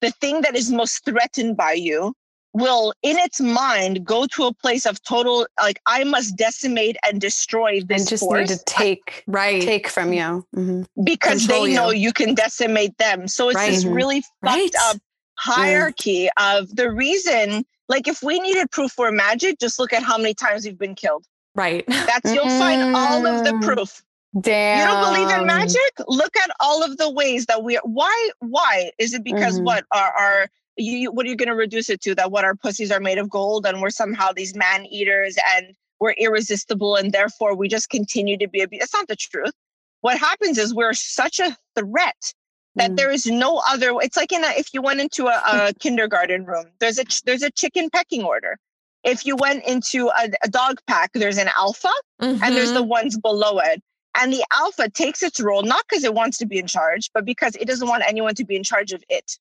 the thing that is most threatened by you, will in its mind go to a place of total like I must decimate and destroy this and just force. need to take I, right take from you mm-hmm. because Control they you. know you can decimate them. So it's right. this really right. fucked up hierarchy yeah. of the reason. Like if we needed proof for magic, just look at how many times we've been killed. Right. That's you'll mm-hmm. find all of the mm. proof. Damn. You don't believe in magic? Look at all of the ways that we why why is it because mm-hmm. what our our you, what are you going to reduce it to? That what our pussies are made of gold and we're somehow these man eaters and we're irresistible and therefore we just continue to be a. That's not the truth. What happens is we're such a threat that mm. there is no other. It's like in a, if you went into a, a (laughs) kindergarten room, there's a there's a chicken pecking order. If you went into a, a dog pack, there's an alpha mm-hmm. and there's the mm-hmm. ones below it. And the alpha takes its role not because it wants to be in charge, but because it doesn't want anyone to be in charge of it.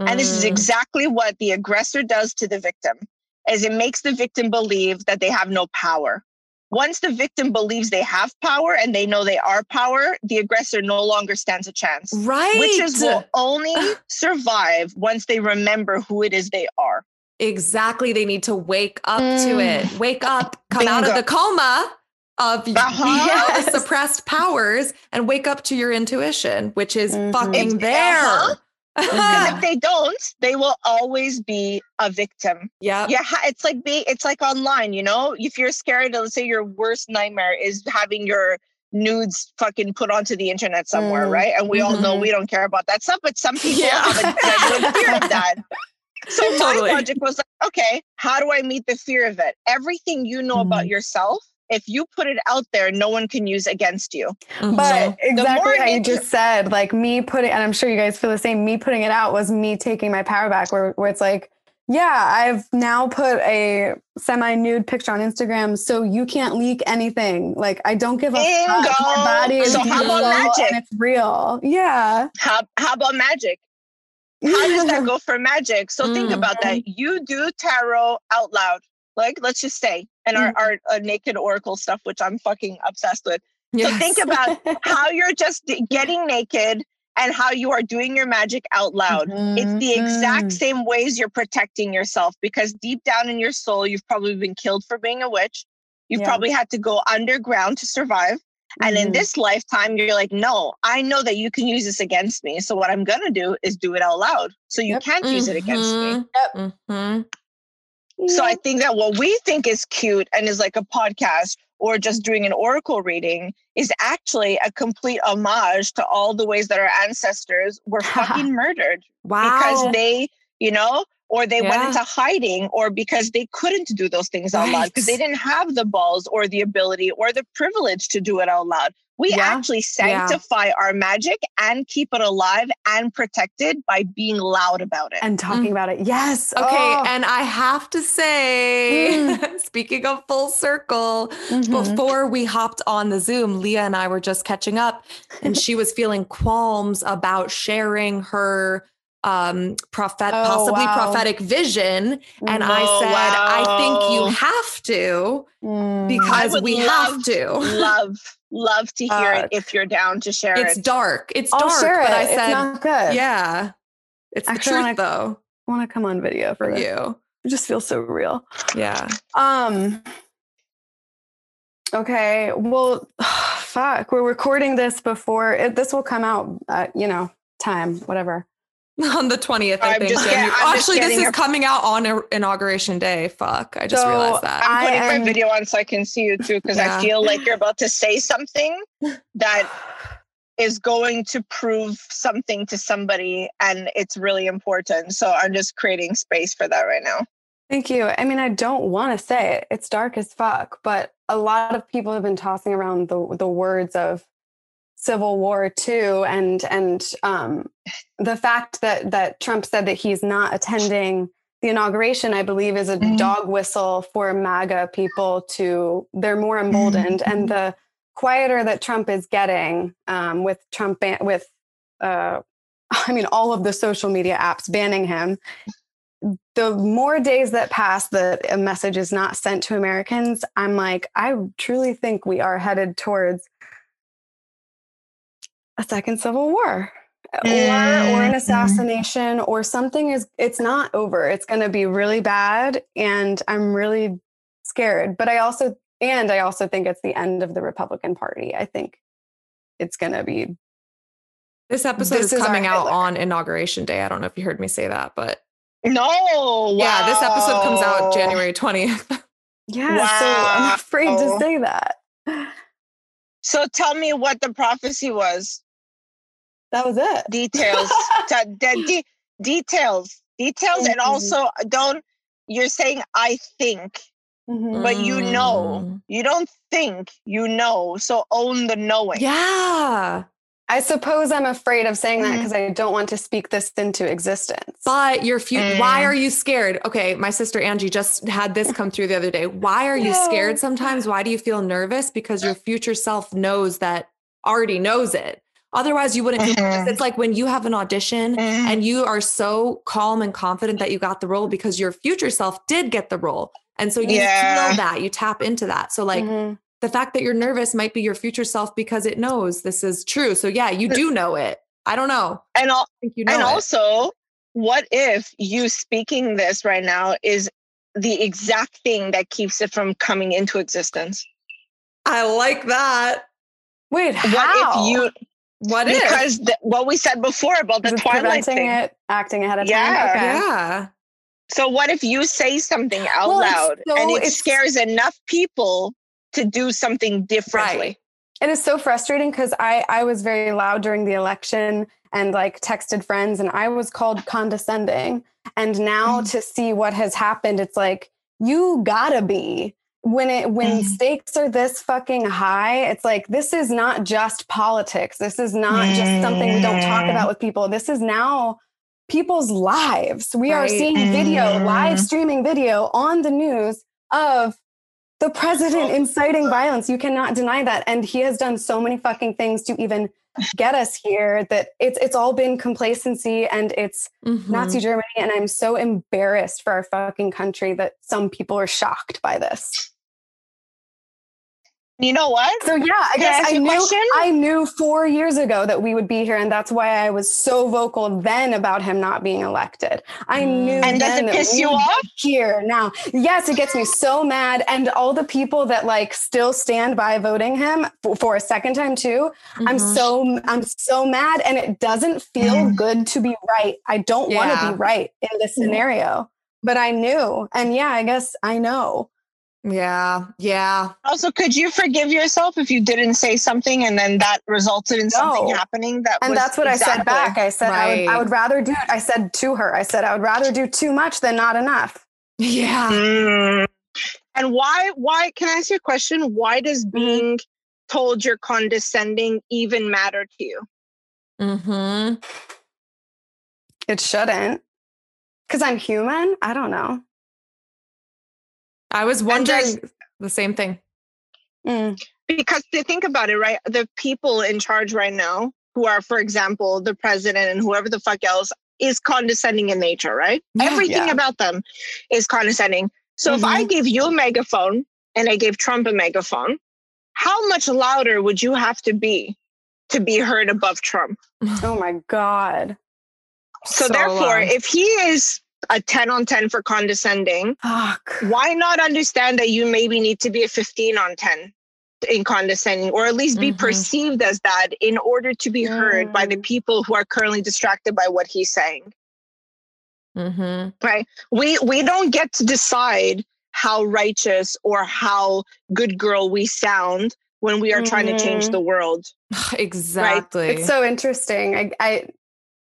Mm. And this is mm. exactly what the aggressor does to the victim is it makes the victim believe that they have no power. Once the victim believes they have power and they know they are power, the aggressor no longer stands a chance. Right. Witches will only (sighs) survive once they remember who it is they are. Exactly. They need to wake up mm. to it. Wake up, come Bingo. out of the coma of uh-huh. (laughs) yes. suppressed powers and wake up to your intuition, which is mm-hmm. fucking there. Uh-huh because if they don't, they will always be a victim. Yeah. Yeah. It's like being, it's like online, you know, if you're scared, let's say your worst nightmare is having your nudes fucking put onto the internet somewhere, mm. right? And we mm-hmm. all know mm-hmm. we don't care about that stuff, but some (laughs) people yeah. have a genuine fear of that. So totally. my logic was like, okay, how do I meet the fear of it? Everything you know mm. about yourself if you put it out there, no one can use against you. Mm-hmm. But so exactly how you just said, like me putting, and I'm sure you guys feel the same, me putting it out was me taking my power back, where, where it's like, yeah, I've now put a semi nude picture on Instagram so you can't leak anything. Like, I don't give a Bingo. fuck. My body is so how about magic? it's real. Yeah. How, how about magic? (laughs) How does that go for magic? So mm. think about that. Mm-hmm. You do tarot out loud like let's just say and our, mm-hmm. our, uh, naked oracle stuff which i'm fucking obsessed with yes. so think about (laughs) how you're just getting naked and how you are doing your magic out loud mm-hmm. it's the exact mm-hmm. same ways you're protecting yourself because deep down in your soul you've probably been killed for being a witch you've yeah. probably had to go underground to survive and in mm-hmm. this lifetime, you're like, no, I know that you can use this against me. So what I'm going to do is do it out loud. So you yep. can't mm-hmm. use it against me. Mm-hmm. Yep. So I think that what we think is cute and is like a podcast or just doing an oracle reading is actually a complete homage to all the ways that our ancestors were (laughs) fucking murdered. Wow. Because they, you know, or they yeah. went into hiding or because they couldn't do those things out right. loud because they didn't have the balls or the ability or the privilege to do it out loud. We yeah. actually sanctify yeah. our magic and keep it alive and protected by being loud about it and talking mm. about it. Yes. Okay. Oh. And I have to say, mm. (laughs) speaking of full circle, mm-hmm. before we hopped on the Zoom, Leah and I were just catching up, and (laughs) she was feeling qualms about sharing her um prophet oh, possibly wow. prophetic vision. And oh, i said wow. i think you have to mm. because we love, have to. love love to hear uh, it if you're down to share it's it. dark. It's I'll dark but it. i said it's not good. Yeah it's Actually, the truth wanna, though. i want to come on video for, for you. It just feels so real. Yeah. Um okay well (sighs) fuck. We're recording this before it, this will come out uh, you know time whatever (laughs) on the 20th, I I'm think. Just, yeah, Actually, this is coming out on inauguration day. Fuck. I just so realized that. I'm putting am... my video on so I can see you too, because yeah. I feel like you're about to say something that (sighs) is going to prove something to somebody and it's really important. So I'm just creating space for that right now. Thank you. I mean, I don't want to say it. It's dark as fuck, but a lot of people have been tossing around the the words of Civil War too, and and um, the fact that that Trump said that he's not attending the inauguration, I believe, is a mm-hmm. dog whistle for MAGA people to they're more emboldened, mm-hmm. and the quieter that Trump is getting um, with Trump ban- with uh, (laughs) I mean all of the social media apps banning him. The more days that pass that a message is not sent to Americans, I'm like, I truly think we are headed towards a second civil war or, or an mm-hmm. assassination or something is it's not over. It's going to be really bad and i'm really scared. But i also and i also think it's the end of the republican party. I think it's going to be this episode this is, is coming out on inauguration day. I don't know if you heard me say that but no! Wow. yeah this episode comes out january 20th (laughs) yeah wow. so i'm afraid to say that. So tell me what the prophecy was that was it. Details. (laughs) de- details. Details. Mm-hmm. And also, don't, you're saying, I think, mm-hmm. but you know. Mm. You don't think, you know. So own the knowing. Yeah. I suppose I'm afraid of saying that because mm-hmm. I don't want to speak this into existence. But your future, mm. why are you scared? Okay, my sister Angie just had this come through the other day. Why are you scared sometimes? Why do you feel nervous? Because your future self knows that, already knows it. Otherwise, you wouldn't mm-hmm. It's like when you have an audition mm-hmm. and you are so calm and confident that you got the role because your future self did get the role. And so you yeah. feel that, you tap into that. So, like, mm-hmm. the fact that you're nervous might be your future self because it knows this is true. So, yeah, you do know it. I don't know. And, al- you know and also, what if you speaking this right now is the exact thing that keeps it from coming into existence? I like that. Wait, how? What if you what because the, what we said before about the Twilight thing, it, acting ahead of yeah, time. Okay. Yeah. So what if you say something out well, loud so, and it scares enough people to do something differently? Right. It is so frustrating because I I was very loud during the election and like texted friends and I was called condescending. And now mm. to see what has happened, it's like you gotta be when it when mm. stakes are this fucking high it's like this is not just politics this is not mm. just something we don't talk about with people this is now people's lives we right. are seeing video live streaming video on the news of the president inciting violence you cannot deny that and he has done so many fucking things to even get us here that it's it's all been complacency and it's mm-hmm. Nazi Germany and I'm so embarrassed for our fucking country that some people are shocked by this. You know what? So yeah, I guess I, I knew I knew four years ago that we would be here, and that's why I was so vocal then about him not being elected. I mm. knew. And does it piss you off? Here now, yes, it gets me so mad, and all the people that like still stand by voting him for, for a second time too. Mm-hmm. I'm so I'm so mad, and it doesn't feel mm. good to be right. I don't yeah. want to be right in this scenario, but I knew, and yeah, I guess I know. Yeah. Yeah. Also, could you forgive yourself if you didn't say something and then that resulted in no. something happening? That and that's what exactly, I said back. I said right. I, would, I would rather do. I said to her, I said I would rather do too much than not enough. Yeah. Mm. And why? Why? Can I ask you a question? Why does mm-hmm. being told you're condescending even matter to you? Hmm. It shouldn't. Because I'm human. I don't know. I was wondering the same thing. Mm. Because to think about it, right? The people in charge right now, who are, for example, the president and whoever the fuck else, is condescending in nature, right? Yeah, Everything yeah. about them is condescending. So mm-hmm. if I mm-hmm. gave you a megaphone and I gave Trump a megaphone, how much louder would you have to be to be heard above Trump? (laughs) Oh my God. So, so therefore, if he is a 10 on 10 for condescending, Fuck. why not understand that you maybe need to be a 15 on 10 in condescending or at least be mm-hmm. perceived as that in order to be heard mm. by the mm. people who are currently distracted by what he's saying mm-hmm. right we we don't get to decide how righteous or how good girl we sound when we are mm-hmm. trying to change mm-hmm. the world (sighs) exactly right? it's so interesting I, I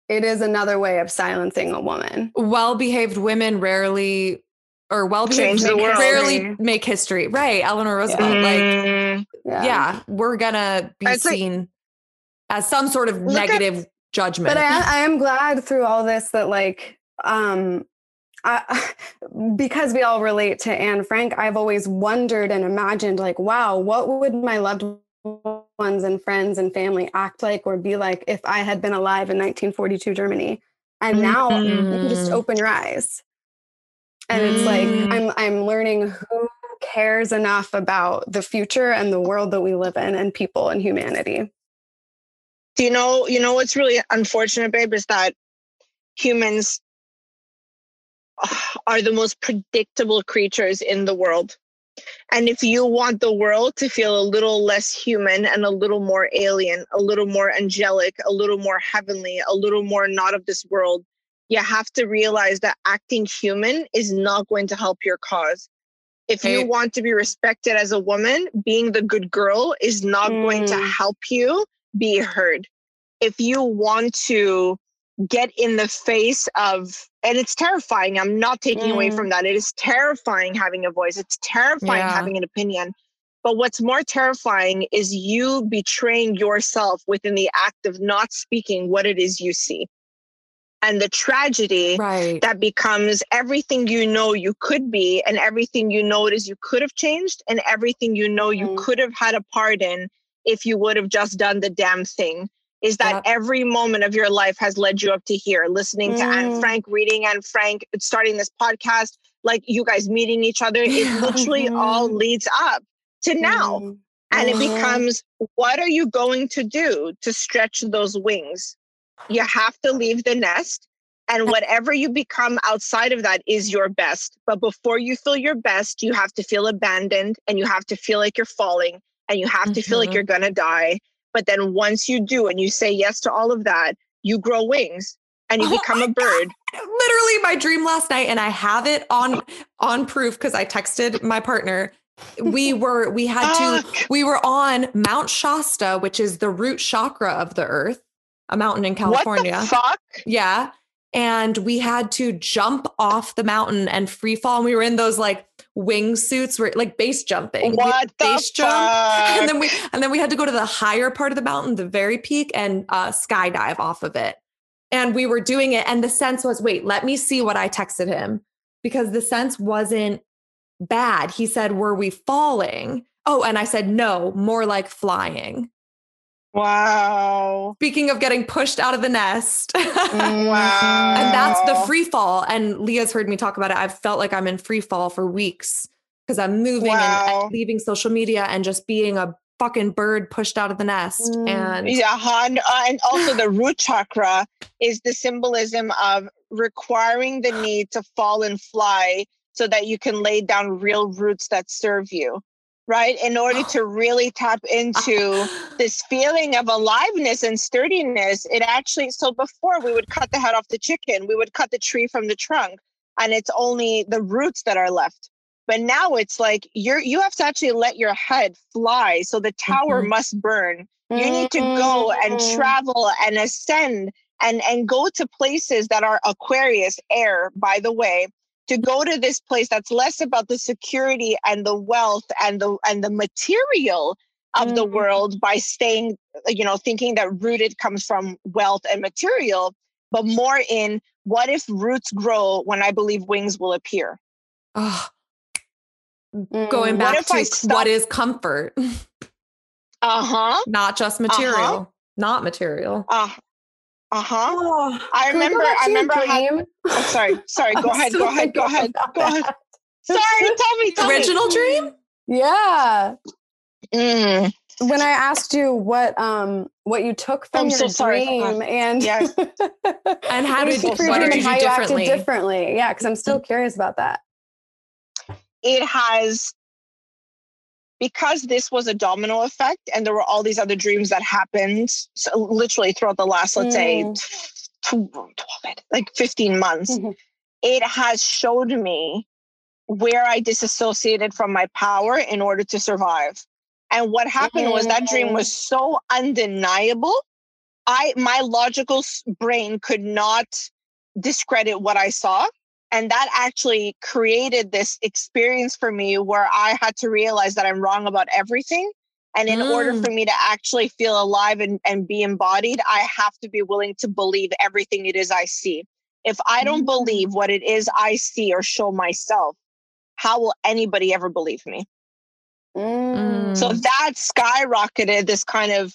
it is another way of silencing a woman well-behaved women rarely or well-behaved make, rarely make history right eleanor roosevelt yeah. like mm. yeah. yeah. we're gonna be it's seen like, as some sort of negative at, judgment but I, I am glad through all this that like um I, (laughs) because we all relate to Anne Frank, I've always wondered and imagined, like, wow, what would my loved ones and friends and family act like or be like if I had been alive in 1942 Germany? And now mm-hmm. you can just mm-hmm. open your eyes and it's like mm. i'm i'm learning who cares enough about the future and the world that we live in and people and humanity do you know you know what's really unfortunate babe is that humans are the most predictable creatures in the world and if you want the world to feel a little less human and a little more alien a little more angelic a little more heavenly a little more not of this world you have to realize that acting human is not going to help your cause. If you want to be respected as a woman, being the good girl is not mm. going to mm. help you be heard. If you want to get in the face of, and it's terrifying, I'm not taking mm. away from that. It is terrifying having a voice, it's terrifying yeah. having an opinion. But what's more terrifying is you betraying yourself within the act of not speaking what it is you see and the tragedy right. that becomes everything you know you could be and everything you notice you could have changed and everything you know you mm. could have had a part in if you would have just done the damn thing is that yep. every moment of your life has led you up to here listening mm. to Anne mm. Frank reading Anne Frank starting this podcast like you guys meeting each other it (laughs) literally all leads up to now mm. and it mm-hmm. becomes what are you going to do to stretch those wings you have to leave the nest. And (laughs) whatever you become outside of that is your best. But before you feel your best, you have to feel abandoned and you have to feel like you're falling and you have to mm-hmm. feel like mm-hmm. you're going to die. But then once you do and you say yes to all of that, you grow wings and you oh become a bird. God. Literally my dream last night and I have it on on proof because I texted my partner. We were we had to we were on Mount Shasta, which is the root chakra of the earth a mountain in California. fuck? Yeah. And we had to jump off the mountain and free fall. And we were in those like wing suits where like base jumping. What base jump. And then we and then we had to go to the higher part of the mountain, the very peak, and uh, skydive off of it. And we were doing it. And the sense was, wait, let me see what I texted him. Because the sense wasn't bad. He said, Were we falling? Oh, and I said, no, more like flying. Wow. Speaking of getting pushed out of the nest. wow. (laughs) and that's the free fall. And Leah's heard me talk about it. I've felt like I'm in free fall for weeks because I'm moving wow. and, and, leaving social media and just being a fucking bird pushed out of the nest. Mm. And yeah, and, uh, and also the root chakra is the symbolism of requiring the need to fall and fly so that you can lay down real roots that serve you right? In order to really tap into this feeling of aliveness and sturdiness, it actually, so before we would cut the head off the chicken, we would cut the tree from the trunk, and it's only the roots that are left. But now it's like you're you have to actually let your head fly. So the tower mm-hmm. must burn. You need to go and mm-hmm. travel and ascend and and go to places that are Aquarius air, by the way, to go to this place that's less about the security and the wealth and the and the material of mm. the world by staying you know thinking that rooted comes from wealth and material but more in what if roots grow when i believe wings will appear oh. going back to stop- what is comfort (laughs) uh-huh not just material uh-huh. not material uh, Uh huh. Oh, I remember. I remember. How, oh, sorry. (laughs) Sorry. Go ahead. Go ahead. Go ahead. Go ahead. Sorry. (laughs) Tell me. Tell Original me. dream. Yeah. Mm. When I asked you what um what you took from I'm your so dream sorry. and yeah. (laughs) and how did you, what did you do differently? differently? Yeah, because I'm still curious about that. It has because this was a domino effect and there were all these other dreams that happened so literally throughout the last let's mm. say 12, like 15 months mm-hmm. it has showed me where i disassociated from my power in order to survive and what happened mm-hmm. was that dream was mm. so undeniable i my logical brain could not discredit what i saw and that actually created this experience for me where I had to realize that I'm wrong about everything. And in mm. order for me to actually feel alive and, and be embodied, I have to be willing to believe everything it is I see. If I don't mm. believe what it is I see or show myself, how will anybody ever believe me? Mm. So that skyrocketed this kind of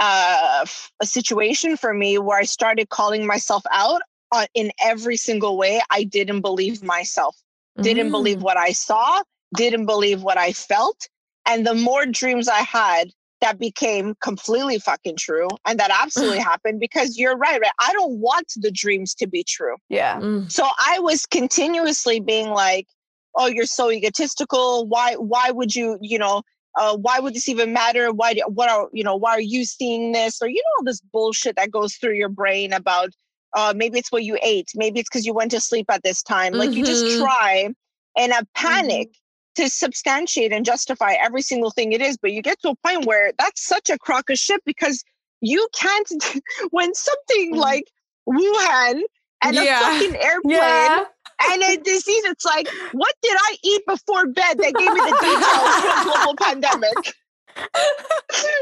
uh, a situation for me where I started calling myself out uh, in every single way, I didn't believe myself, didn't mm. believe what I saw, didn't believe what I felt. And the more dreams I had, that became completely fucking true. And that absolutely (sighs) happened because you're right, right? I don't want the dreams to be true. Yeah. Mm. So I was continuously being like, oh, you're so egotistical. Why, why would you, you know, uh, why would this even matter? Why, what are, you know, why are you seeing this? Or, you know, all this bullshit that goes through your brain about uh, maybe it's what you ate maybe it's because you went to sleep at this time like mm-hmm. you just mm-hmm. try in a panic mm-hmm. to substantiate and justify every single thing it is but you get to a point where that's such a crock of shit because you can't (laughs) when something mm-hmm. like wuhan and yeah. a fucking (laughs) airplane yeah. and a disease it's like what did i eat before bed that gave me the details of a global (laughs) pandemic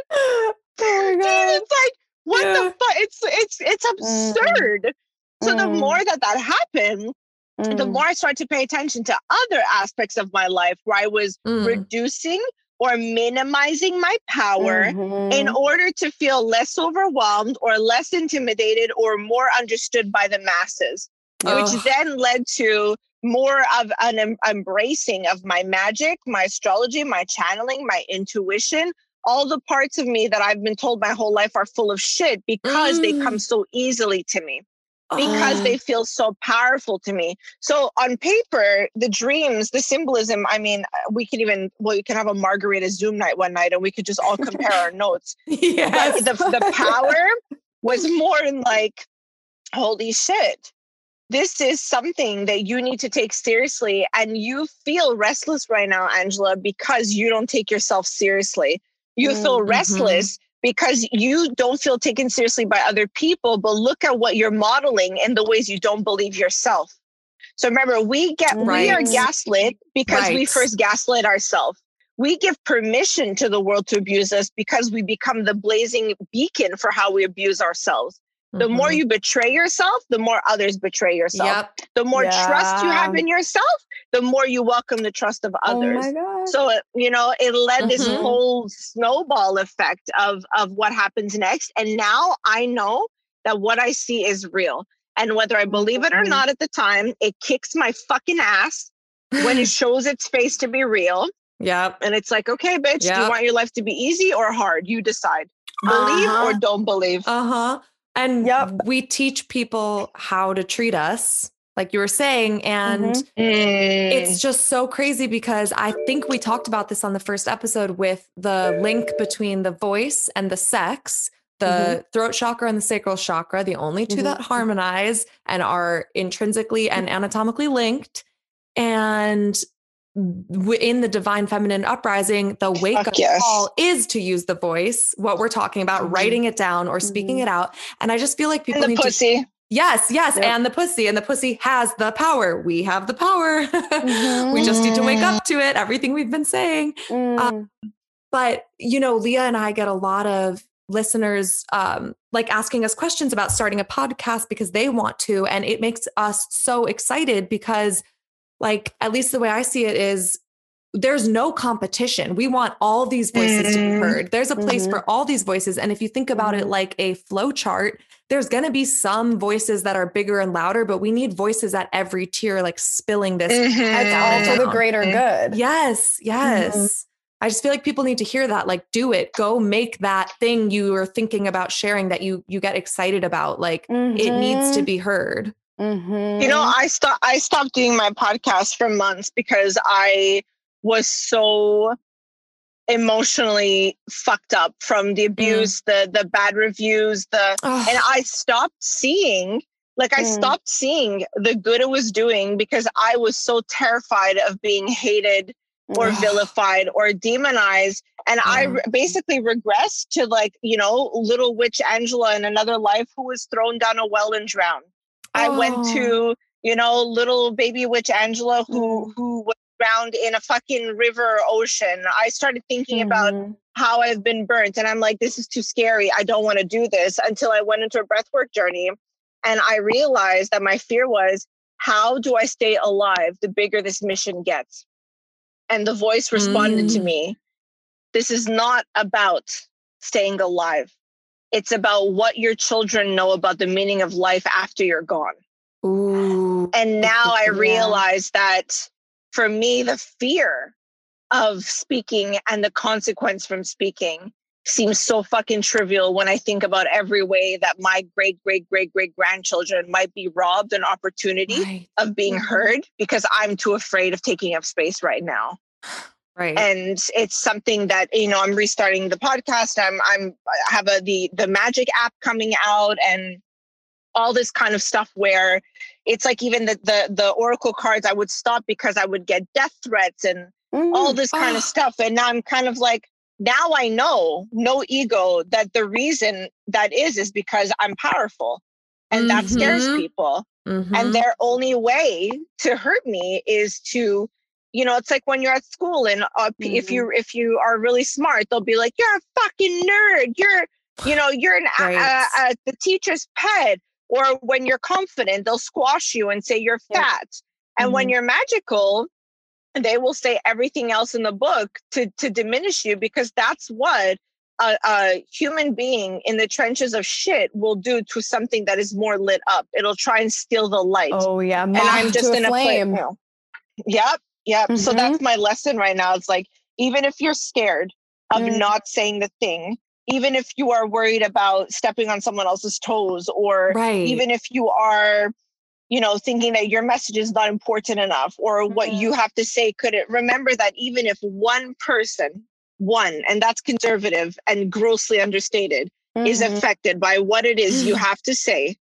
oh my God. it's like what yeah. the fuck? It's it's it's mm-hmm. absurd. Mm. So mm. the more that that happened, mm. the more I started to pay attention to other aspects of my life where I was mm. reducing or minimizing my power mm-hmm. in order to feel less overwhelmed or less intimidated or more understood by the masses, oh. which then led to more of an em- embracing of my magic, my astrology, my channeling, my intuition, all the parts of me that I've been told my whole life are full of shit because mm. they come mm. so easily to me. Because they feel so powerful to me. So on paper, the dreams, the symbolism, I mean, uh, we can even, well, you can have a margarita Zoom night one night and we could just all compare our notes. (laughs) Yes. But the, the power was (laughs) more in like, holy shit this is something that you need to take seriously. And you feel restless right now, Angela, because you don't take yourself seriously. You feel mm-hmm. restless because you don't feel taken seriously by other people, but look at what you're modeling in the ways you don't believe yourself. So remember, we get right. we are gaslit because right. we first gaslit ourselves. We give permission to the world to abuse us because we become the blazing beacon for how we abuse ourselves. The mm-hmm. more you betray yourself, the more others betray yourself. Yep. The more yeah. trust you have in yourself, the more you welcome the trust of oh others. Oh so you know, it led mm-hmm. this whole snowball effect of of what happens next. And now I know that what I see is real. And whether I believe it or not at the time, it kicks my fucking ass when it (laughs) shows its face to be real. Yeah. And it's like, okay, bitch, yep. do you want your life to be easy or hard? You decide. Believe uh-huh. or don't believe. Uh-huh. And yep. we teach people how to treat us, like you were saying. And mm-hmm. it's just so crazy because I think we talked about this on the first episode with the link between the voice and the sex, the mm-hmm. throat chakra and the sacral chakra, the only 2 mm-hmm. that harmonize and are intrinsically and anatomically linked. And in the divine feminine uprising, the wake Fuck up yes. call is to use the voice, what we're talking about, mm-hmm. writing it down or speaking mm-hmm. it out. And I just feel like people and the need pussy. to. Yes, yes, yep. and the pussy, and the pussy has the power. We have the power. Mm-hmm. (laughs) we just need to wake up to it. Everything we've been saying. Mm. Um, but you know, Leah and I get a lot of listeners um, like asking us questions about starting a podcast because they want to, and it makes us so excited because like at least the way I see it is there's no competition. We want all these voices mm-hmm. to be mm-hmm. heard. There's a place mm-hmm. for all these voices. And if you think about mm-hmm. it like a flow chart, there's going to be some voices that are bigger and louder, but we need voices at every tier, like spilling this. Mm-hmm. It's all for the greater good. Yes, yes. Mm-hmm. I just feel like people need to hear that. Like, do it. Go make that thing you are thinking about sharing that you you get excited about. Like, it needs to be heard. Mm-hmm. You know, I stopped I stopped doing my podcast for months because I was so emotionally fucked up from the mm. abuse, mm. the the bad reviews, the oh. and I stopped seeing like I mm. stopped seeing the good it was doing because I was so terrified of being hated or vilified or demonized and i re- basically regressed to like you know little witch angela in another life who was thrown down a well and drowned oh. i went oh. to you know little baby witch angela who mm. who was drowned in a fucking river or ocean. I started thinking mm-hmm. about how I've been burnt and I'm like, this is too scary. I don't want to do this until I went into a breathwork journey. And I realized that my fear was, how do I stay alive the bigger this mission gets? And the voice responded mm. to me, this is not about staying alive. It's about what your children know about the meaning of life after you're gone. Ooh. And now I realize that for me, the fear of speaking and the consequence from speaking seems so fucking trivial when I think about every way that my great, great, great, great grandchildren might be robbed an opportunity right. of being mm-hmm. heard because I'm too afraid of taking up space right now. Right. And it's something that, you know, I'm restarting the podcast. I'm, I'm, I have a, the, the magic app coming out and all this kind of stuff where it's like even the the, the oracle cards i would stop because i would get death threats and mm. all this kind oh. of stuff and now i'm kind of like now i know no ego that the reason that is is because i'm powerful and mm-hmm. that scares mm-hmm. people mm-hmm. and their only way to hurt me is to you know it's like when you're at school and uh, mm-hmm. if you if you are really smart they'll be like you're a fucking nerd you're you know you're an right. uh, uh, the teacher's pet or when you're confident, they'll squash you and say you're fat. And mm-hmm. when you're magical, they will say everything else in the book to, to diminish you because that's what a, a, human being in the trenches of shit will do to something that is more lit up. It'll try and steal the light. Oh yeah, and I'm just in a flame. Play, yep, yep. Mm-hmm. So that's my lesson right now. It's like even if you're scared of mm. not saying the thing, even if you are worried about stepping on someone else's toes or right. even if you are you know thinking that your message is not important enough or mm-hmm. what you have to say couldn't remember that even if one person one and that's conservative and grossly understated mm-hmm. is affected by what it is you have to say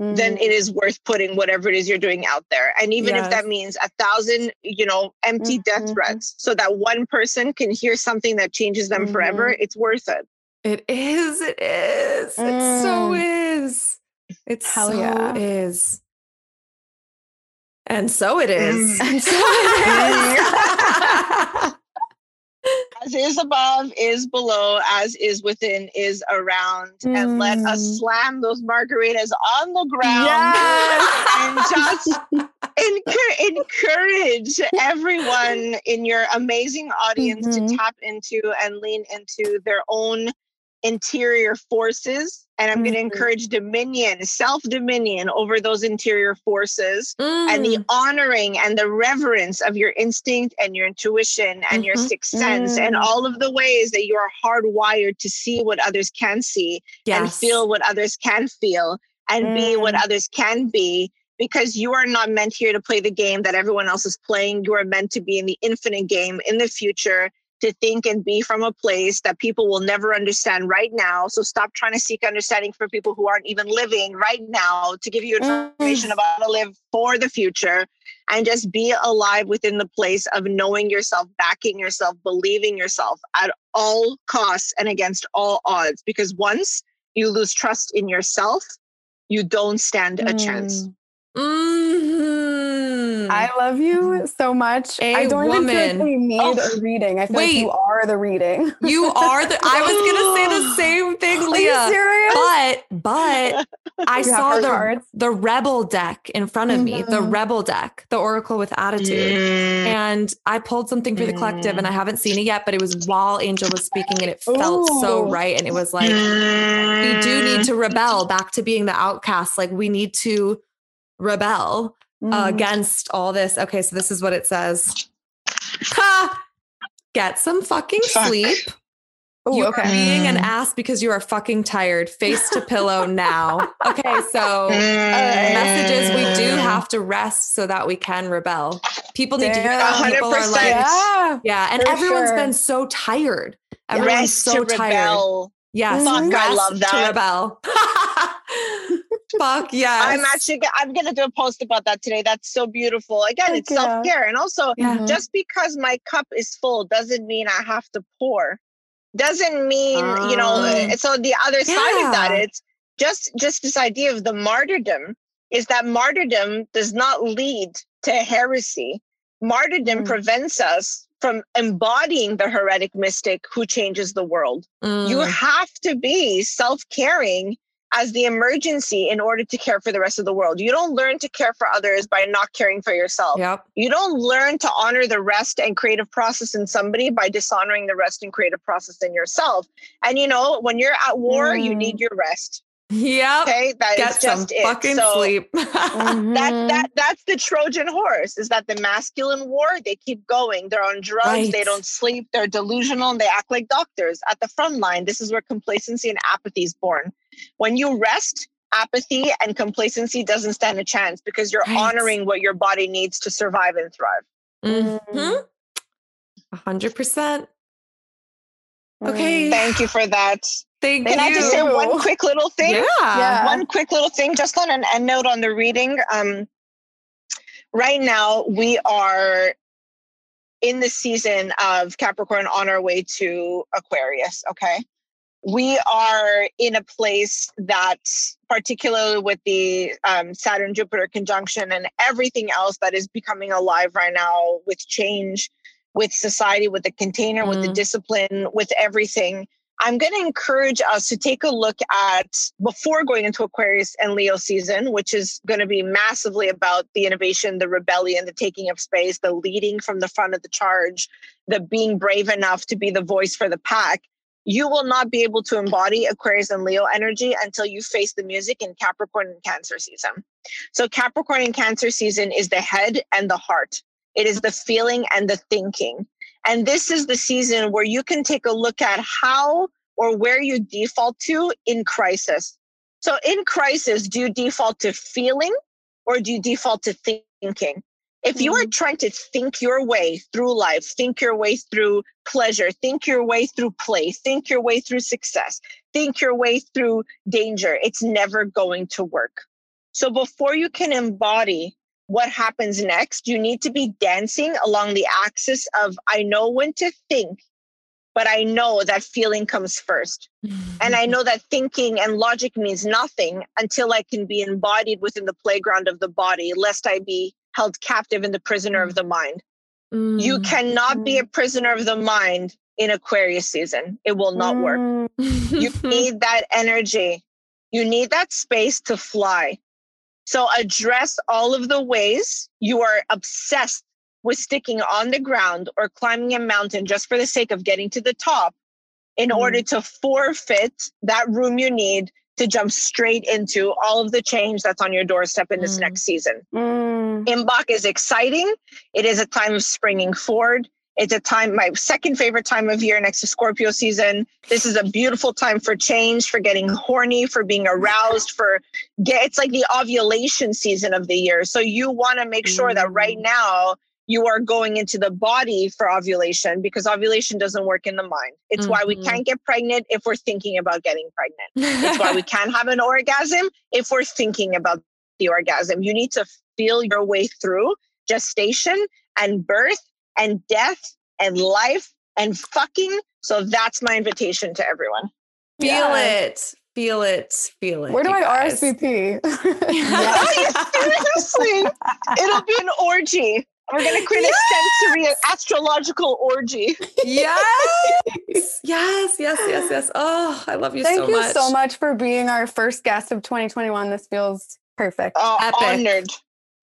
mm-hmm. then it is worth putting whatever it is you're doing out there and even yes. if that means a thousand you know empty death mm-hmm. threats so that one person can hear something that changes them forever mm-hmm. it's worth it it is. It is. Mm. It so is. It Hell so yeah. is. And so it is. Mm. And (laughs) so it is. (laughs) as is above is below, as is within is around. Mm. And let us mm. slam those margaritas on the ground yes. and just (laughs) encourage everyone in your amazing audience mm-hmm. to tap into and lean into their own interior forces and i'm mm-hmm. going to encourage dominion self dominion over those interior forces mm. and the mm. honoring and the reverence of your instinct and your intuition and mm-hmm. your sixth sense mm. and all of the ways that you are hardwired to see what others can see yes. and feel what others can feel and mm. be what mm. others can be because you are not meant here to play the game that everyone else is playing you are meant to be in the infinite game in the future to think and be from a place that people will never understand right now. So stop trying to seek understanding for people who aren't even living right now to give you information mm. about how to live for the future and just be alive within the place of knowing yourself, backing yourself, believing yourself at all costs and against all odds. Because once you lose trust in yourself, you don't stand a chance. Mm-hmm. I love you so much. A I don't woman. even feel like we need oh, a reading. I feel wait, like you are the reading. You are the I was gonna say the (laughs) same thing, Leah. serious? But but (laughs) I saw the, the rebel deck in front of mm-hmm. me, the mm-hmm. rebel deck, the Oracle with attitude. Mm. And I pulled something for the collective and I haven't seen it yet, but it was while Angel was speaking and it felt Ooh. so right. And it was like, mm. we do need to rebel back to being the outcast. Like we need to rebel mm. uh, against all this. Okay, so this is what it says. Ha! Get some fucking Fuck. sleep. Ooh, you okay. are being an ass because you are fucking tired. Face to pillow (laughs) now. Okay, so uh, messages we do have to rest so that we can rebel. People need to hear that. People are like, yeah, yeah. and everyone's sure. been so tired. Everyone's rest so tired. Rebel. Yes, Fuck, I love that. To rebel. (laughs) Fuck (laughs) yes. I'm actually I'm gonna do a post about that today. That's so beautiful. Again, Thank it's self care, and also yeah. just because my cup is full doesn't mean I have to pour doesn't mean you know uh, so the other yeah. side of that it's just just this idea of the martyrdom is that martyrdom does not lead to heresy martyrdom mm. prevents us from embodying the heretic mystic who changes the world mm. you have to be self-caring as the emergency in order to care for the rest of the world. You don't learn to care for others by not caring for yourself. Yep. You don't learn to honor the rest and creative process in somebody by dishonoring the rest and creative process in yourself. And you know, when you're at war, mm. you need your rest. Yeah. Okay. That Get is just it. Fucking so sleep. (laughs) (laughs) mm-hmm. That that that's the Trojan horse. Is that the masculine war? They keep going. They're on drugs. Right. They don't sleep. They're delusional and they act like doctors. At the front line, this is where complacency and apathy is born. When you rest, apathy and complacency doesn't stand a chance because you're right. honoring what your body needs to survive and thrive. Mm-hmm. Hundred percent. Okay. Thank you for that. Thank you. Can you. I just say one quick little thing? Yeah. yeah. One quick little thing, just on an end note on the reading. Um, right now, we are in the season of Capricorn on our way to Aquarius. Okay we are in a place that, particularly with the um, Saturn Jupiter conjunction and everything else that is becoming alive right now with change, with society, with the container, mm. with the mm. discipline, with everything. I'm going to encourage us to take a look at before going into Aquarius and Leo season, which is going to be massively about the innovation, the rebellion, the taking of space, the leading from the front of the charge, the being brave enough to be the voice for the pack you will not be able to embody Aquarius and Leo energy until you face the music in Capricorn and Cancer season. So, Capricorn and Cancer season is the head and the heart, it is the feeling and the thinking. And this is the season where you can take a look at how or where you default to in crisis. So, in crisis, do you default to feeling or do you default to thinking? If you are mm-hmm. trying to think your way through life, think your way through pleasure, think your way through play, think your way through success, think your way through danger, it's never going to work. So before you can embody what happens next, you need to be dancing along the axis of I know when to think, but I know that feeling comes first. and I (laughs) know that thinking and logic means nothing until I can be embodied within the playground of the body, lest I be held captive in the prisoner of mm. the mind. Mm. You cannot be a mm. prisoner of the mind in Aquarius season. It will not mm. work. you (laughs) need that energy. You need that space to fly. So address all of the ways you are obsessed with sticking on the ground or climbing a mountain just for the sake of getting to the top in mm. order to forfeit that room you need to jump straight into all of the change that's on your doorstep in this mm. next season. Mm. Is exciting. It is a time of springing forward. It's a time, my second favorite time of year next to Scorpio season. This is a beautiful time for change, for getting horny, for being aroused, for get, it's like the ovulation season of the year. So you want to make sure that right mm. now you are going into the body for ovulation because ovulation doesn't work in the mind. It's mm-hmm. why we mm-hmm. can't get pregnant if we're thinking about getting pregnant. it's why we (laughs) can't have an orgasm if we're thinking about the orgasm. You need to feel your way through gestation and birth and death and life and fucking. So that's my invitation to everyone. Feel yeah. it. Feel it. Feel it. Where do I guys. RSVP? (laughs) (laughs) yeah. Seriously, it'll be an orgy We're gonna create yes! a sensory astrological orgy. Yes. (laughs) yes, yes, yes, yes. Oh, I love you Thank so you much. Thank you so much for being our first guest of 2021. This feels perfect. Oh, Epic. honored.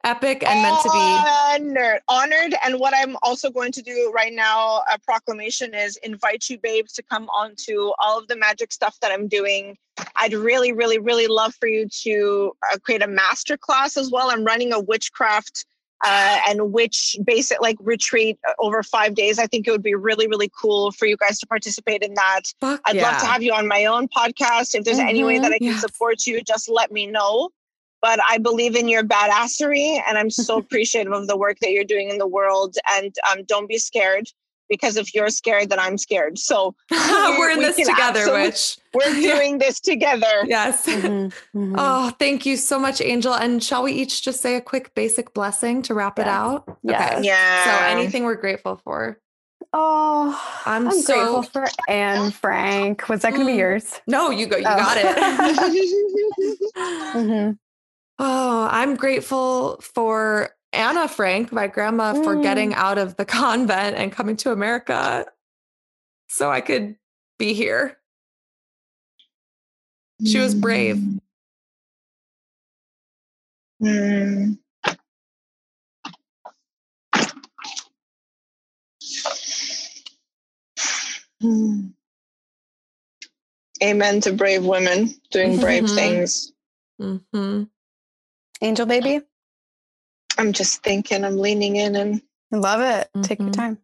Epic and meant to be. Honored. Honored. And what I'm also going to do right now, a proclamation is invite you babes to come on to all of the magic stuff that I'm doing. I'd really, really, really love for you to uh, create a master class as well. I'm running a witchcraft uh, and which basic like retreat over five days. I think it would be really, really cool for you guys to participate in that. Fuck I'd yeah. love to have you on my own podcast. If there's mm-hmm. any way that I can yes. support you, just let me know. But I believe in your badassery, and I'm so (laughs) appreciative of the work that you're doing in the world. And um, don't be scared because if you're scared, then I'm scared. So (laughs) we're in we this together, which we're (laughs) doing this together. Yes. Mm-hmm, (laughs) mm-hmm. Oh, thank you so much, Angel. And shall we each just say a quick basic blessing to wrap yeah. it out? Yeah. Okay. Yeah. So anything we're grateful for. Oh, I'm, I'm so... grateful for Anne Frank. Was that going to be mm. yours? No, you go. You oh. got it. mm-hmm. Oh, I'm grateful for Anne Frank, my grandma, mm. for getting mm. out of the (laughs) convent and coming to America so I could be here. She was brave. Mm. Amen to brave women doing brave mm-hmm. things. Mm-hmm. Angel baby? I'm just thinking, I'm leaning in and I love it. Mm-hmm. Take your mm-hmm. time.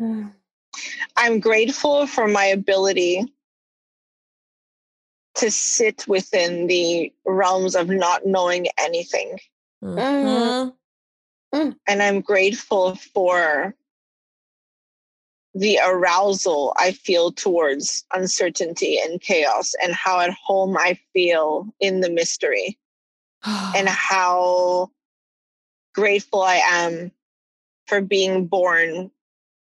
Mm-hmm. (sighs) I'm grateful for my ability to sit within the realms of not knowing anything. Mm-hmm. Mm. And I'm grateful for the arousal I feel towards uncertainty and chaos, and how at home I feel in the mystery, (sighs) and how grateful I am for being born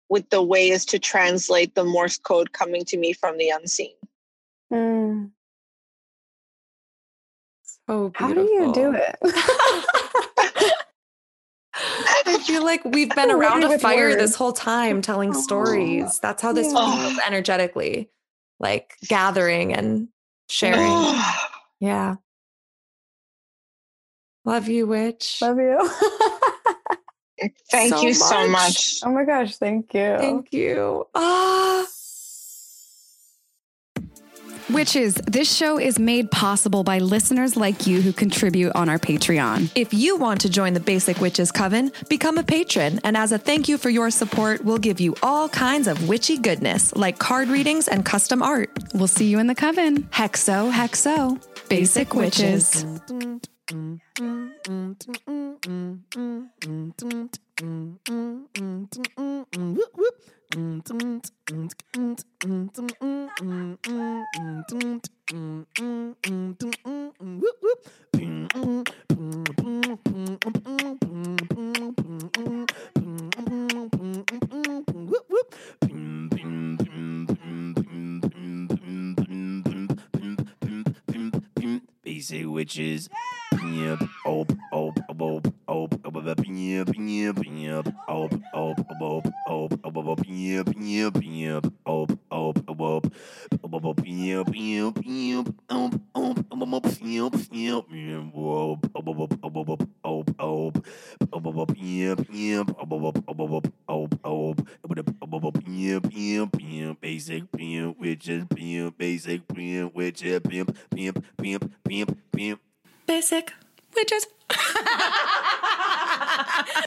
with the ways to translate the Morse code coming to me from the unseen. Mm. So beautiful. How do you do it? (laughs) (laughs) I feel like we've been around a fire words. this whole time telling stories. That's how this yeah. feels energetically, like gathering and sharing. yeah. Love you, witch. Love you. thank so you much. so much. Oh my gosh, thank you. Thank you. Ah. Witches, this show is made possible by listeners like you who contribute on our Patreon. If you want to join the Basic Witches Coven, become a patron. And as a thank you for your support, we'll give you all kinds of witchy goodness, like card readings and custom art. We'll see you in the coven. Hexo, hexo. Basic, Basic Witches. witches. Basic witches. Yep. Up, pimp, pin up, pimp, Basic pimp, basic pimp, witches, pimp, pimp, pimp, pimp, pimp. Basic witches. (laughs)